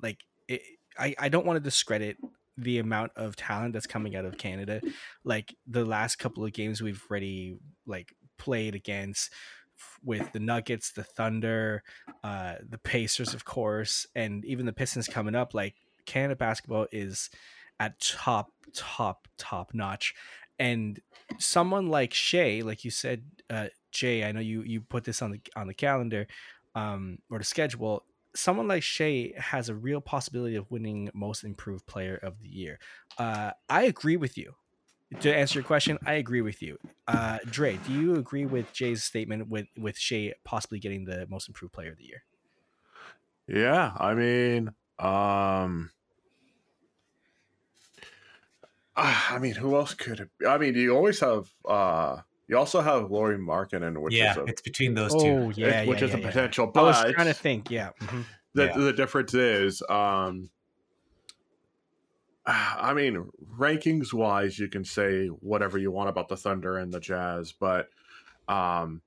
like it, I I don't want to discredit the amount of talent that's coming out of Canada. Like the last couple of games we've already like played against with the Nuggets, the Thunder, uh, the Pacers, of course, and even the Pistons coming up. Like Canada basketball is at top, top, top notch. And someone like Shai, like you said, uh, Jay, I know you you put this on the on the calendar um, or the schedule. someone like Shai has a real possibility of winning Most Improved Player of the Year. Uh, I agree with you. To answer your question, I agree with you. Uh, Dre, do you agree with Jay's statement with with Shai possibly getting the Most Improved Player of the Year? Yeah, I mean, um, I mean, who else could it be? I mean, you always have uh you also have Lauri Markkanen, which yeah, is a, it's between those Oh two. yeah, yeah. which yeah, is yeah, a yeah. potential. I But was trying to think. Yeah. mhm. the Yeah. the difference is, um, I mean, rankings wise, you can say whatever you want about the Thunder and the Jazz, but um,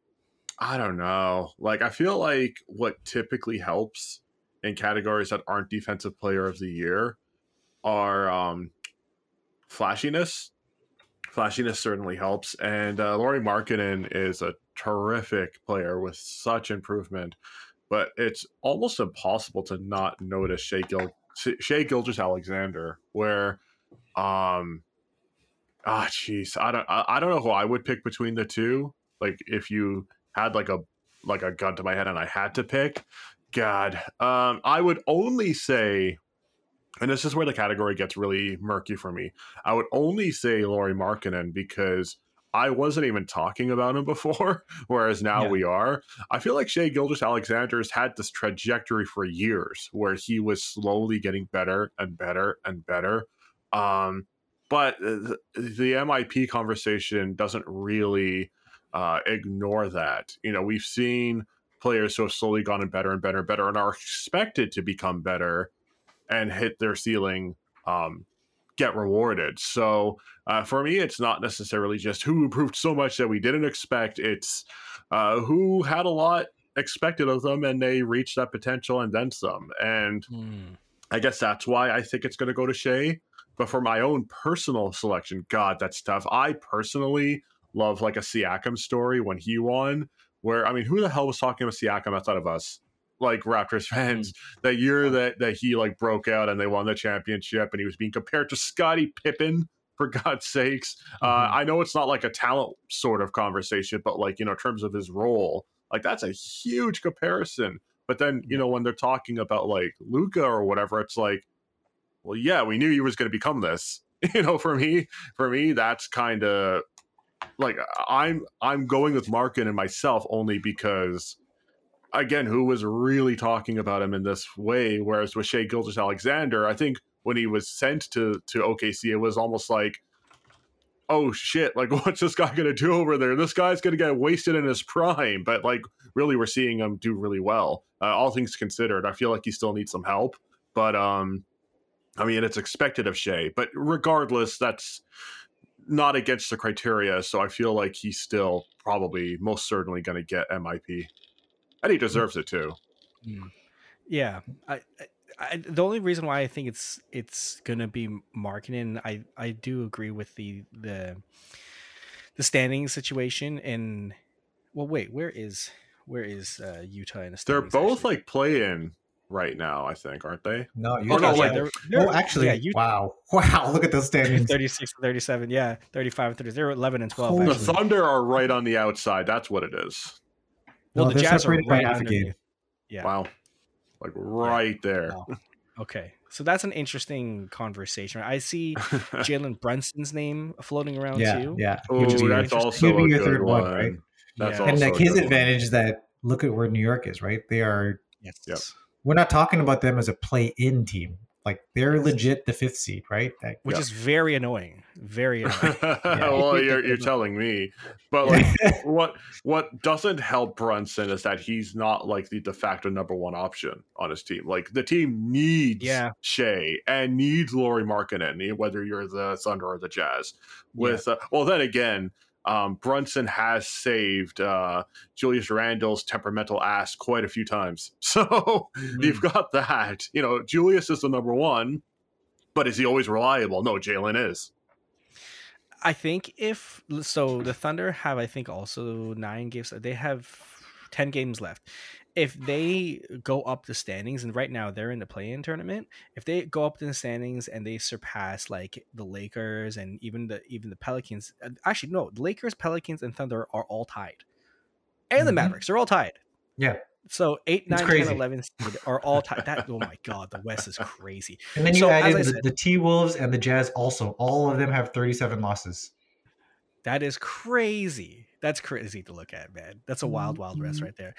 I don't know. Like, I feel like what typically helps in categories that aren't Defensive Player of the Year are um, flashiness. Flashiness certainly helps, and uh, Lauri Markkanen is a terrific player with such improvement. But it's almost impossible to not notice Shai, Gil- Shai Gilgeous-Alexander, where, um, ah, jeez, I don't, I, I don't know who I would pick between the two. Like, if you had like a like a gun to my head and I had to pick, God, um, I would only say, and this is where the category gets really murky for me. I would only say Lauri Markkanen because I wasn't even talking about him before, whereas now Yeah. we are. I feel like Shai Gilgeous-Alexander's had this trajectory for years where he was slowly getting better and better and better. Um, but the, the MIP conversation doesn't really uh, ignore that. You know, we've seen players who have slowly gotten better and better and better and are expected to become better and hit their ceiling um, get rewarded. So uh, for me, it's not necessarily just who improved so much that we didn't expect. It's uh, who had a lot expected of them and they reached that potential and then some. And Hmm. I guess that's why I think it's going to go to Shai. But for my own personal selection, God, that's tough. I personally love like a Siakam story when he won, where I mean, who the hell was talking about Siakam outside of us? Like Raptors fans, that year that that he like broke out and they won the championship, and he was being compared to Scottie Pippen for God's sakes. Uh, I know it's not like a talent sort of conversation, but like you know, in terms of his role, like that's a huge comparison. But then you know when they're talking about like Luka or whatever, it's like, well, yeah, we knew he was going to become this. You know, for me, for me, that's kind of like I'm I'm going with Markkanen myself only because again, who was really talking about him in this way? Whereas with Shai Gilgeous-Alexander, I think when he was sent to to OKC, it was almost like, oh shit, like what's this guy gonna do over there? This guy's gonna get wasted in his prime. But like, really, we're seeing him do really well. Uh, all things considered, I feel like he still needs some help, but um, I mean, it's expected of Shai. But regardless, that's not against the criteria. So I feel like he's still probably most certainly going to get MIP, and he deserves it too. Yeah, I, I, I, the only reason why I think it's it's gonna be Markkanen, I I do agree with the the the standing situation. And well, wait, where is where is uh, Utah in the They're both actually? like play-in right now, I think, aren't they? No, you Oh, no, guys like- are- they're- they're- oh, actually, yeah, Utah- wow, wow! Look at those standings. 36 and 37 yeah 35 and 30 they're 11 and 12 Holy The. Thunder are right on the outside. That's what it is. Well No, the jazz are right half a game. yeah Wow, like right there. Wow. okay so that's an interesting conversation i see jalen brunson's name floating around Yeah, too yeah. Oh, which is that's interesting. also a your good third one. one, right? That's Yeah. and like his good one. advantage is that look at where New York is, right? They are. yes Yep. We're not talking about them as a play-in team. Like they're legit the fifth seed, right? Like, which Yeah. is very annoying very annoying well, you're you're telling me, but like, what what doesn't help Brunson is that he's not like the de facto number one option on his team. Like the team needs Yeah. Shai and needs Lauri Markkanen, whether you're the Thunder or the Jazz. With uh, well, then again, um, Brunson has saved uh, Julius Randle's temperamental ass quite a few times. So you've got that. You know, Julius is the number one, but is he always reliable? No, Jalen is. I think if so, the Thunder have I think also nine games. They have ten games left. If they go up the standings, and right now they're in the play-in tournament, if they go up in the standings and they surpass like the Lakers and even the even the Pelicans, uh, actually no, the Lakers, Pelicans, and Thunder are all tied, and the Mhm. Mavericks are all tied. Yeah. So 8, It's 9, 10, 11 seed are all tied. That oh my god, the West is crazy. And then you So, add in the, said- the T Wolves and the Jazz. Also, all of them have 37 losses. That is crazy. That's crazy to look at, man. That's a wild, wild west Mhm. right there.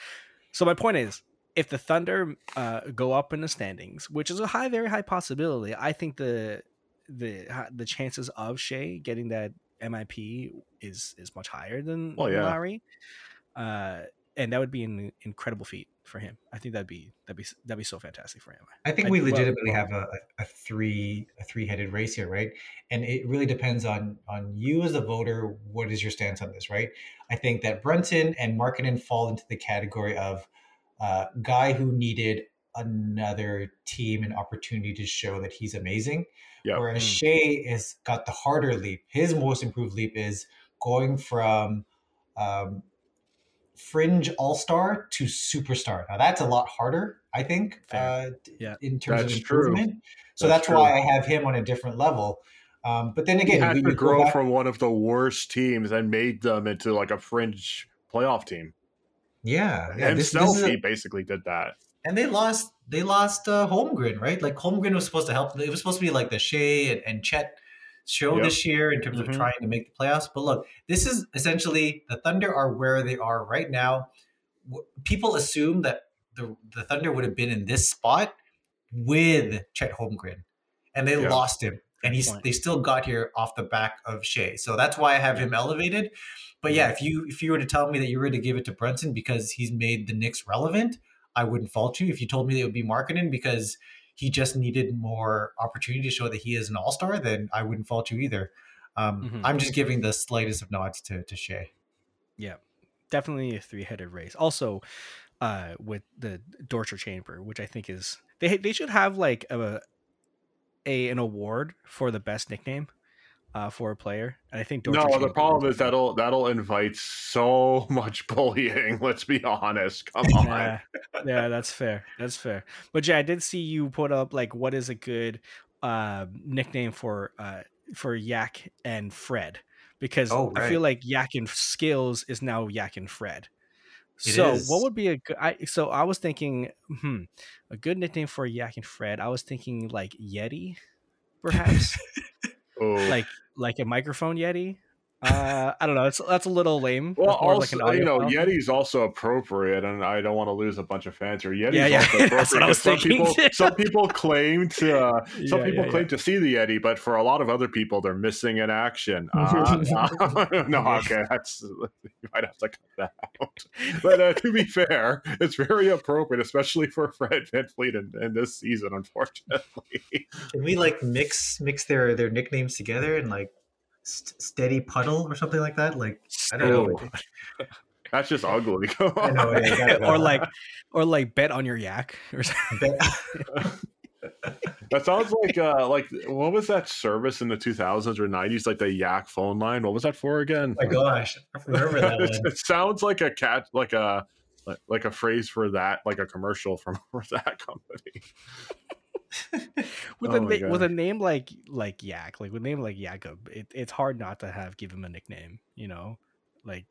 So my point is, if the Thunder uh, go up in the standings, which is a high, very high possibility, I think the the the chances of Shai getting that MIP is is much higher than Well, yeah. Lowry, uh, and that would be an incredible feat for him. I think that'd be that'd be that'd be so fantastic for him. I think I we do- well, legitimately well- have a, a, a three a three headed race here, right? And it really depends on on you as a voter. What is your stance on this, right? I think that Brunson and Markkanen fall into the category of uh, guy who needed another team an opportunity to show that he's amazing. Yeah. Whereas Mm. Shai has got the harder leap. His most improved leap is going from um, fringe all star to superstar. Now that's a lot harder, I think, uh, Yeah. in terms That's of true. improvement. So That's that's, why I have him on a different level. Um, but then He again, had we- to grow back- from one of the worst teams and made them into like a fringe playoff team. yeah, yeah. This, Himself, this is a- he basically did that. and they lost they lost uh, Holmgren, right? Like Holmgren was supposed to help. It was supposed to be like the Shai and, and Chet show Yep. this year in terms Mhm. of trying to make the playoffs. But look, this is essentially the Thunder are where they are right now. People assume that the the Thunder would have been in this spot with Chet Holmgren, and they Yeah. lost him. And he's they still got here off the back of Shai, so that's why I have him elevated. But yeah, if you if you were to tell me that you were to give it to Brunson because he's made the Knicks relevant, I wouldn't fault you. If you told me that it would be Markkanen because he just needed more opportunity to show that he is an all star, then I wouldn't fault you either. Um, Mhm. I'm just giving the slightest of nods to to Shai. Yeah, definitely a three-headed race. Also, uh, with the Dorcher Chamber, which I think is they they should have like a a an award for the best nickname uh, for a player. And I think Dorcher no, the problem would is that'll that'll invite so much bullying. Let's be honest. Come on. Yeah, yeah, that's fair. That's fair. But yeah, I did see you put up like what is a good uh, nickname for uh, for Yak and Fred because Oh, I feel like Yak and Skills is now Yak and Fred. It so is. what would be a good? I, so I was thinking, hmm, a good nickname for Yak and Fred. I was thinking like Yeti, perhaps Oh. like like a microphone Yeti. Uh, I don't know. It's that's a little lame. well, That's more of like also, an you know, audiophile. Yeti's also appropriate, and I don't want to lose a bunch of fans here. Yeti's Yeah, yeah, also appropriate. that's what I was 'cause some thinking people, some people claim to, uh, some Yeah, people yeah, claim yeah. to see the Yeti, but for a lot of other people, they're missing in action. Uh, no, okay, that's you might have to cut that out. But uh, to be fair, it's very appropriate, especially for Fred VanVleet in, in this season. Unfortunately, Can we like mix mix their their nicknames together and like st- steady puddle or something like that? Like I don't know. That's just ugly. I know, yeah, gotta- or like or like bet on your yak or something. That sounds like uh like what was that service in the 2000s or 90s like the Yak phone line? What was that for again? Oh my gosh, I remember that it, one. it sounds like a cat like a like, like a phrase for that like a commercial from for that company. with Oh a na- with a name like like Yak, like with a name like Jakob, it, it's hard not to have give him a nickname. You know, like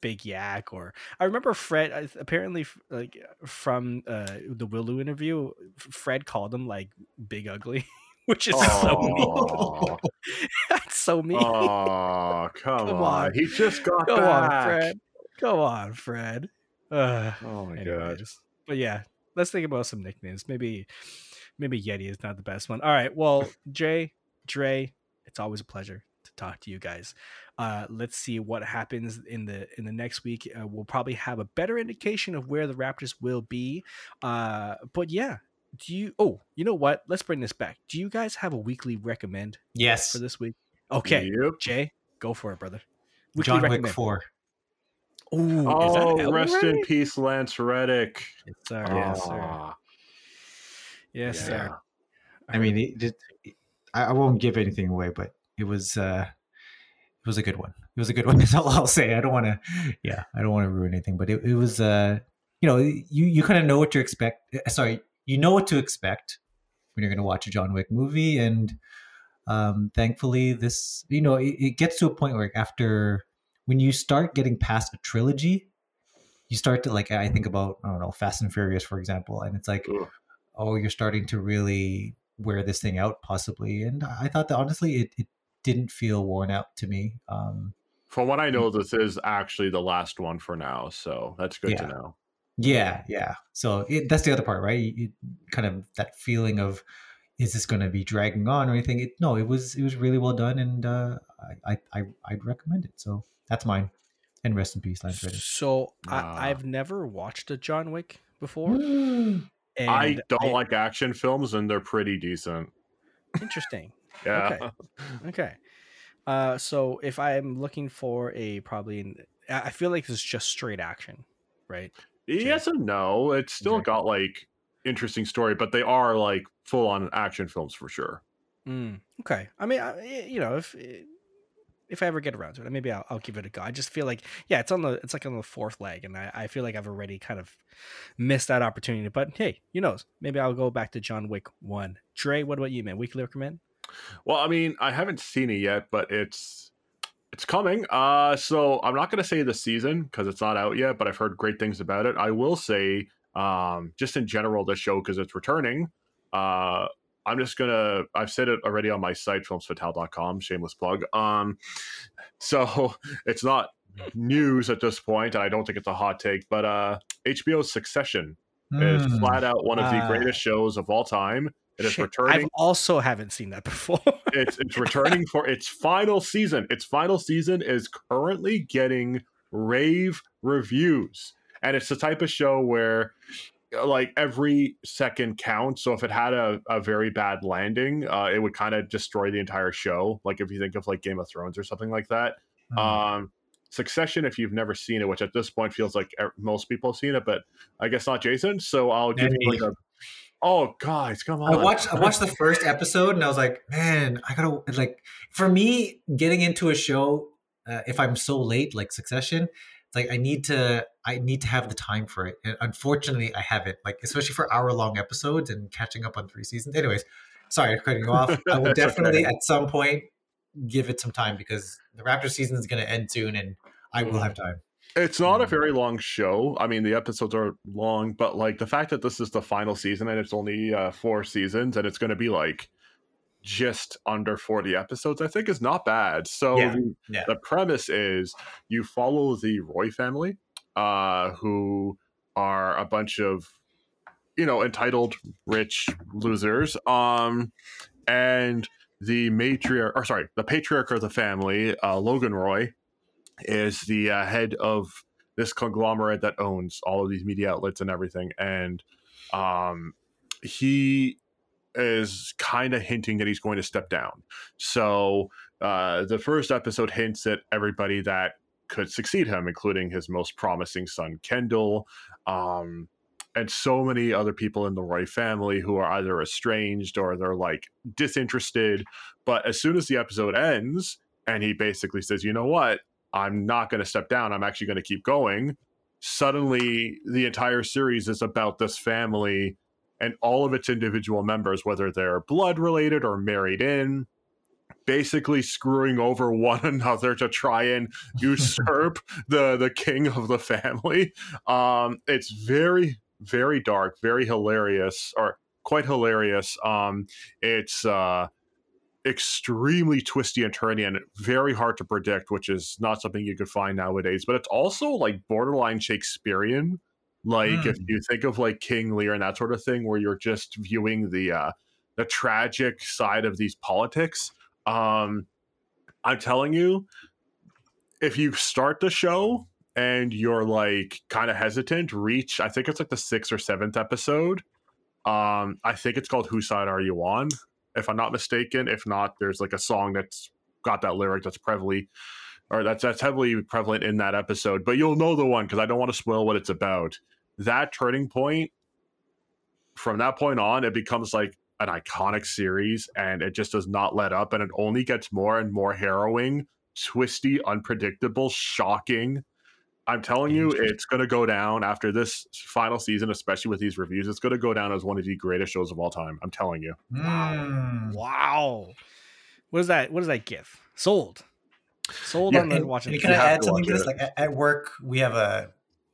Big Yak or I remember Fred. Apparently, like from uh, the Willu interview, Fred called him like Big Ugly, which is so mean. That's so mean. oh come, Come on. He just got Go back. on, Fred. Go on, Fred. Uh, Oh my god. Anyways, but yeah, let's think about some nicknames. Maybe, maybe Yeti is not the best one. All right. Well, Jay, Dre, it's always a pleasure to talk to you guys. Uh, let's see what happens in the in the next week. Uh, we'll probably have a better indication of where the Raptors will be. Uh, but yeah, do you? Oh, you know what? Let's bring this back. Do you guys have a weekly recommend Yes, for this week? Okay, Yep. Jay, go for it, brother. Weekly John Wick recommend. Four. Ooh, is that Oh, out rest in peace, Lance Reddick. Yes, sir. Yes, sir. Yes, yeah. sir. I mean, it, it, I, I won't give anything away, but it was uh, it was a good one. It was a good one. That's all I'll say. I don't want to, yeah, I don't want to ruin anything, but it, it was, uh, you know, you you kind of know what to expect. uh, Sorry, you know what to expect when you're going to watch a John Wick movie, and um, thankfully, this, you know, it, it gets to a point where after when you start getting past a trilogy, you start to like I think about I don't know Fast and Furious for example, and it's like Ugh. Oh you're starting to really wear this thing out possibly, and I thought that honestly it, it didn't feel worn out to me. Um, From what I know, this is actually the last one for now, so that's good to know. Yeah, yeah. So it, that's the other part, right? You, you- kind of that feeling of is this going to be dragging on or anything? It, no, it was it was really well done, and uh, I, I I I'd recommend it. So that's mine. And rest in peace, Lance Reddick. So Ah. I, I've never watched a John Wick before. And I don't like action films, and they're pretty decent. Interesting. Yeah. Okay. Okay. Uh, so if I'm looking for a probably, I I feel like this is just straight action, right? Yes and no. It's still Exactly. got like interesting story, but they are like full on action films for sure. Mm, okay. I mean, I, you know, if if I ever get around to it, maybe I'll, I'll give it a go. I just feel like, yeah, it's on the, it's like on the fourth leg, and I, I feel like I've already kind of missed that opportunity. But hey, you knows? Maybe I'll go back to John Wick one. Dre, what about you, man? Weekly recommend? Well, I mean, I haven't seen it yet, but it's it's coming. Uh so I'm not gonna say the season because it's not out yet, but I've heard great things about it. I will say, um, just in general, the show because it's returning. Uh I'm just gonna I've said it already on my site, filmsfatale.com, shameless plug. Um so it's not news at this point, and I don't think it's a hot take, but uh HBO's Succession is Mm. flat out one of the Ah. greatest shows of all time. It is Shit, returning I've also haven't seen that before. it's it's returning for its final season. Its final season is currently getting rave reviews. And it's the type of show where uh, like every second counts. So if it had a, a very bad landing, uh, it would kind of destroy the entire show. Like if you think of like Game of Thrones or something like that. Mm. Um, Succession, if you've never seen it, which at this point feels like most people have seen it, but I guess not Jason. So I'll give you like a. Oh, guys, come on! I watched I watched the first episode and I was like, man, I gotta like for me getting into a show uh, if I'm so late like Succession, it's like I need to I need to have the time for it. And unfortunately, I haven't. Like especially for hour long episodes and catching up on three seasons. Anyways, sorry for cutting you off. I will That's okay. definitely at some point give it some time because the Raptor season is going to end soon and I will have time. It's not a Mm. very long show. I mean, the episodes are long, but like the fact that this is the final season and it's only uh, four seasons and it's going to be like just under 40 episodes, I think is not bad. So Yeah, the, yeah. the premise is you follow the Roy family, uh, who are a bunch of, you know, entitled rich losers. Um, and the matriarch, or sorry, the patriarch of the family, uh, Logan Roy, is the uh, head of this conglomerate that owns all of these media outlets and everything and um he is kind of hinting that he's going to step down so uh the first episode hints at everybody that could succeed him including his most promising son kendall um and so many other people in the Roy family who are either estranged or they're like disinterested. But as soon as the episode ends, and he basically says, you know what? I'm not going to step down. I'm actually going to keep going. Suddenly, the entire series is about this family and all of its individual members, whether they're blood related or married in, basically screwing over one another to try and usurp the the king of the family. Um, it's very very dark, very hilarious, or quite hilarious. Um, it's uh, extremely twisty and turny and very hard to predict, which is not something you could find nowadays. But it's also like borderline Shakespearean. Like if Hmm. you think of like King Lear and that sort of thing, where you're just viewing the uh, the tragic side of these politics. Um, I'm telling you, if you start the show and you're like kind of hesitant, reach I think it's like the sixth or seventh episode. Um, I think it's called "Whose Side Are You On?" If I'm not mistaken. If not, there's like a song that's got that lyric that's prevalent or that's that's heavily prevalent in that episode. But you'll know the one because I don't want to spoil what it's about. That turning point, from that point on, it becomes like an iconic series, and it just does not let up, and it only gets more and more harrowing, twisty, unpredictable, shocking. I'm telling you, it's going to go down after this final season, especially with these reviews. It's going to go down as one of the greatest shows of all time. I'm telling you. Mm. Wow. What is that? What is that gif? Sold. Sold Yeah, on the And, watching. and the can I add something to this? it. Like at, at work, we have a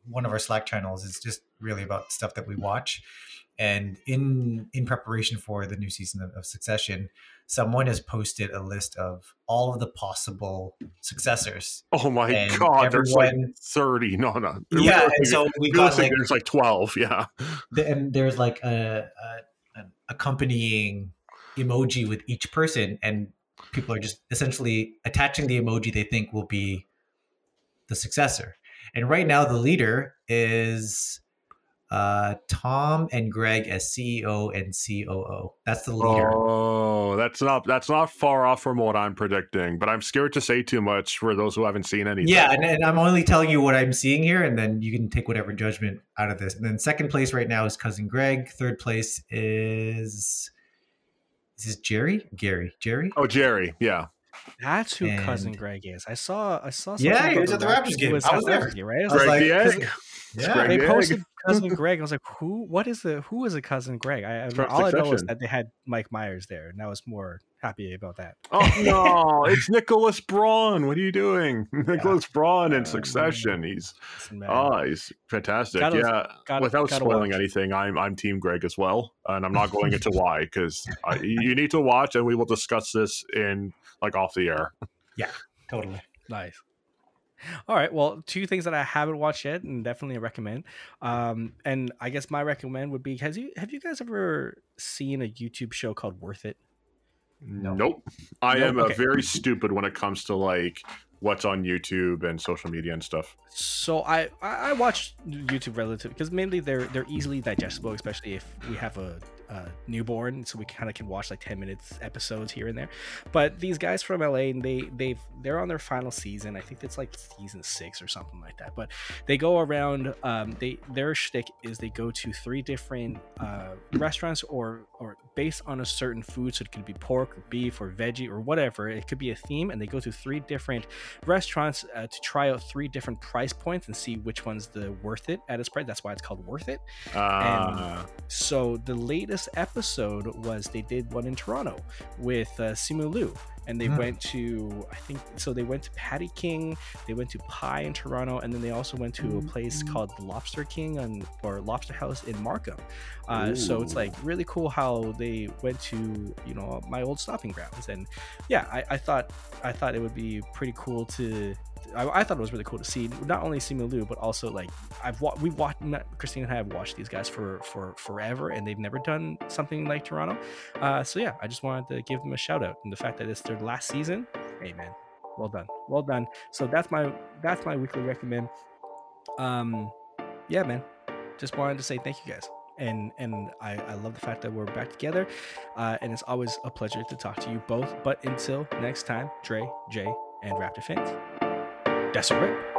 one of our Slack channels is just really about stuff that we watch. And in in preparation for the new season of, of Succession, someone has posted a list of all of the possible successors. Oh my And god, there's like 30. No, no. Yeah, Realistically- and so we got like there's like 12. Yeah. the- and there's like a, a an accompanying emoji with each person and people are just essentially attaching the emoji they think will be the successor. And right now the leader is uh tom and greg as ceo and coo that's the leader. Oh, that's not that's not far off from what I'm predicting, but I'm scared to say too much for those who haven't seen anything. yeah and, and i'm only telling you what i'm seeing here and then you can take whatever judgment out of this. And then second place right now is cousin greg. Third place is is this jerry gary jerry Oh, Jerry. Yeah. That's who cousin Greg is. I saw. I saw. Yeah, he was at the Raptors game. was I at was the there. Raptors game, right? I I was was Greg like, the Egg. Yeah. Greg they the posted Egg. Cousin Greg. I was like, who? What is the who is a cousin Greg? I, I all I know is that they had Mike Myers there, and I was more happy about that. Oh no, it's Nicholas Braun. What are you doing? Nicholas Braun in Um, Succession. He's man, oh, he's fantastic. Gotta- yeah. gotta- Without gotta spoiling watch. anything, I'm I'm Team Greg as well, and I'm not going into why because you need to watch, and we will discuss this in like off the air. Yeah, totally Nice. All right. Well, two things that I haven't watched yet, and definitely recommend. Um, and I guess my recommend would be: Has you have you guys ever seen a YouTube show called Worth It? No. Nope. I Nope, am okay. very stupid when it comes to like what's on YouTube and social media and stuff. So I I I watch YouTube relative because mainly they're they're easily digestible, especially if we have a, a newborn, so we kind of can watch like ten minutes episodes here and there. But these guys from LA, and they they've they're on their final season. I think it's like season six or something like that. But they go around. Um, they their shtick is they go to three different uh, restaurants or or based on a certain food. So it could be pork or beef or veggie or whatever. It could be a theme, and they go to three different restaurants uh, to try out three different price points and see which one's the worth it at its price. That's why it's called worth it. Uh, So the latest episode was they did one in Toronto with uh, Simu Liu. And they Hmm. went to, I think, so they went to Patty King, they went to Pai in Toronto, and then they also went to a place called the Lobster King and or Lobster House in Markham. Uh, so it's like really cool how they went to, you know, my old stopping grounds. And yeah, I, I thought I thought it would be pretty cool to. I, I thought it was really cool to see not only Simu Liu, but also like I've wa- we watched Christine and I have watched these guys for for forever, and they've never done something like Toronto. Uh, so yeah, I just wanted to give them a shout out, and the fact that it's their last season, hey man, well done, well done. So that's my that's my weekly recommend. Um, yeah, man, just wanted to say thank you guys. And and I, I love the fact that we're back together, uh, and it's always a pleasure to talk to you both. But until next time, Dre, Jay, and Raptor fans, rip.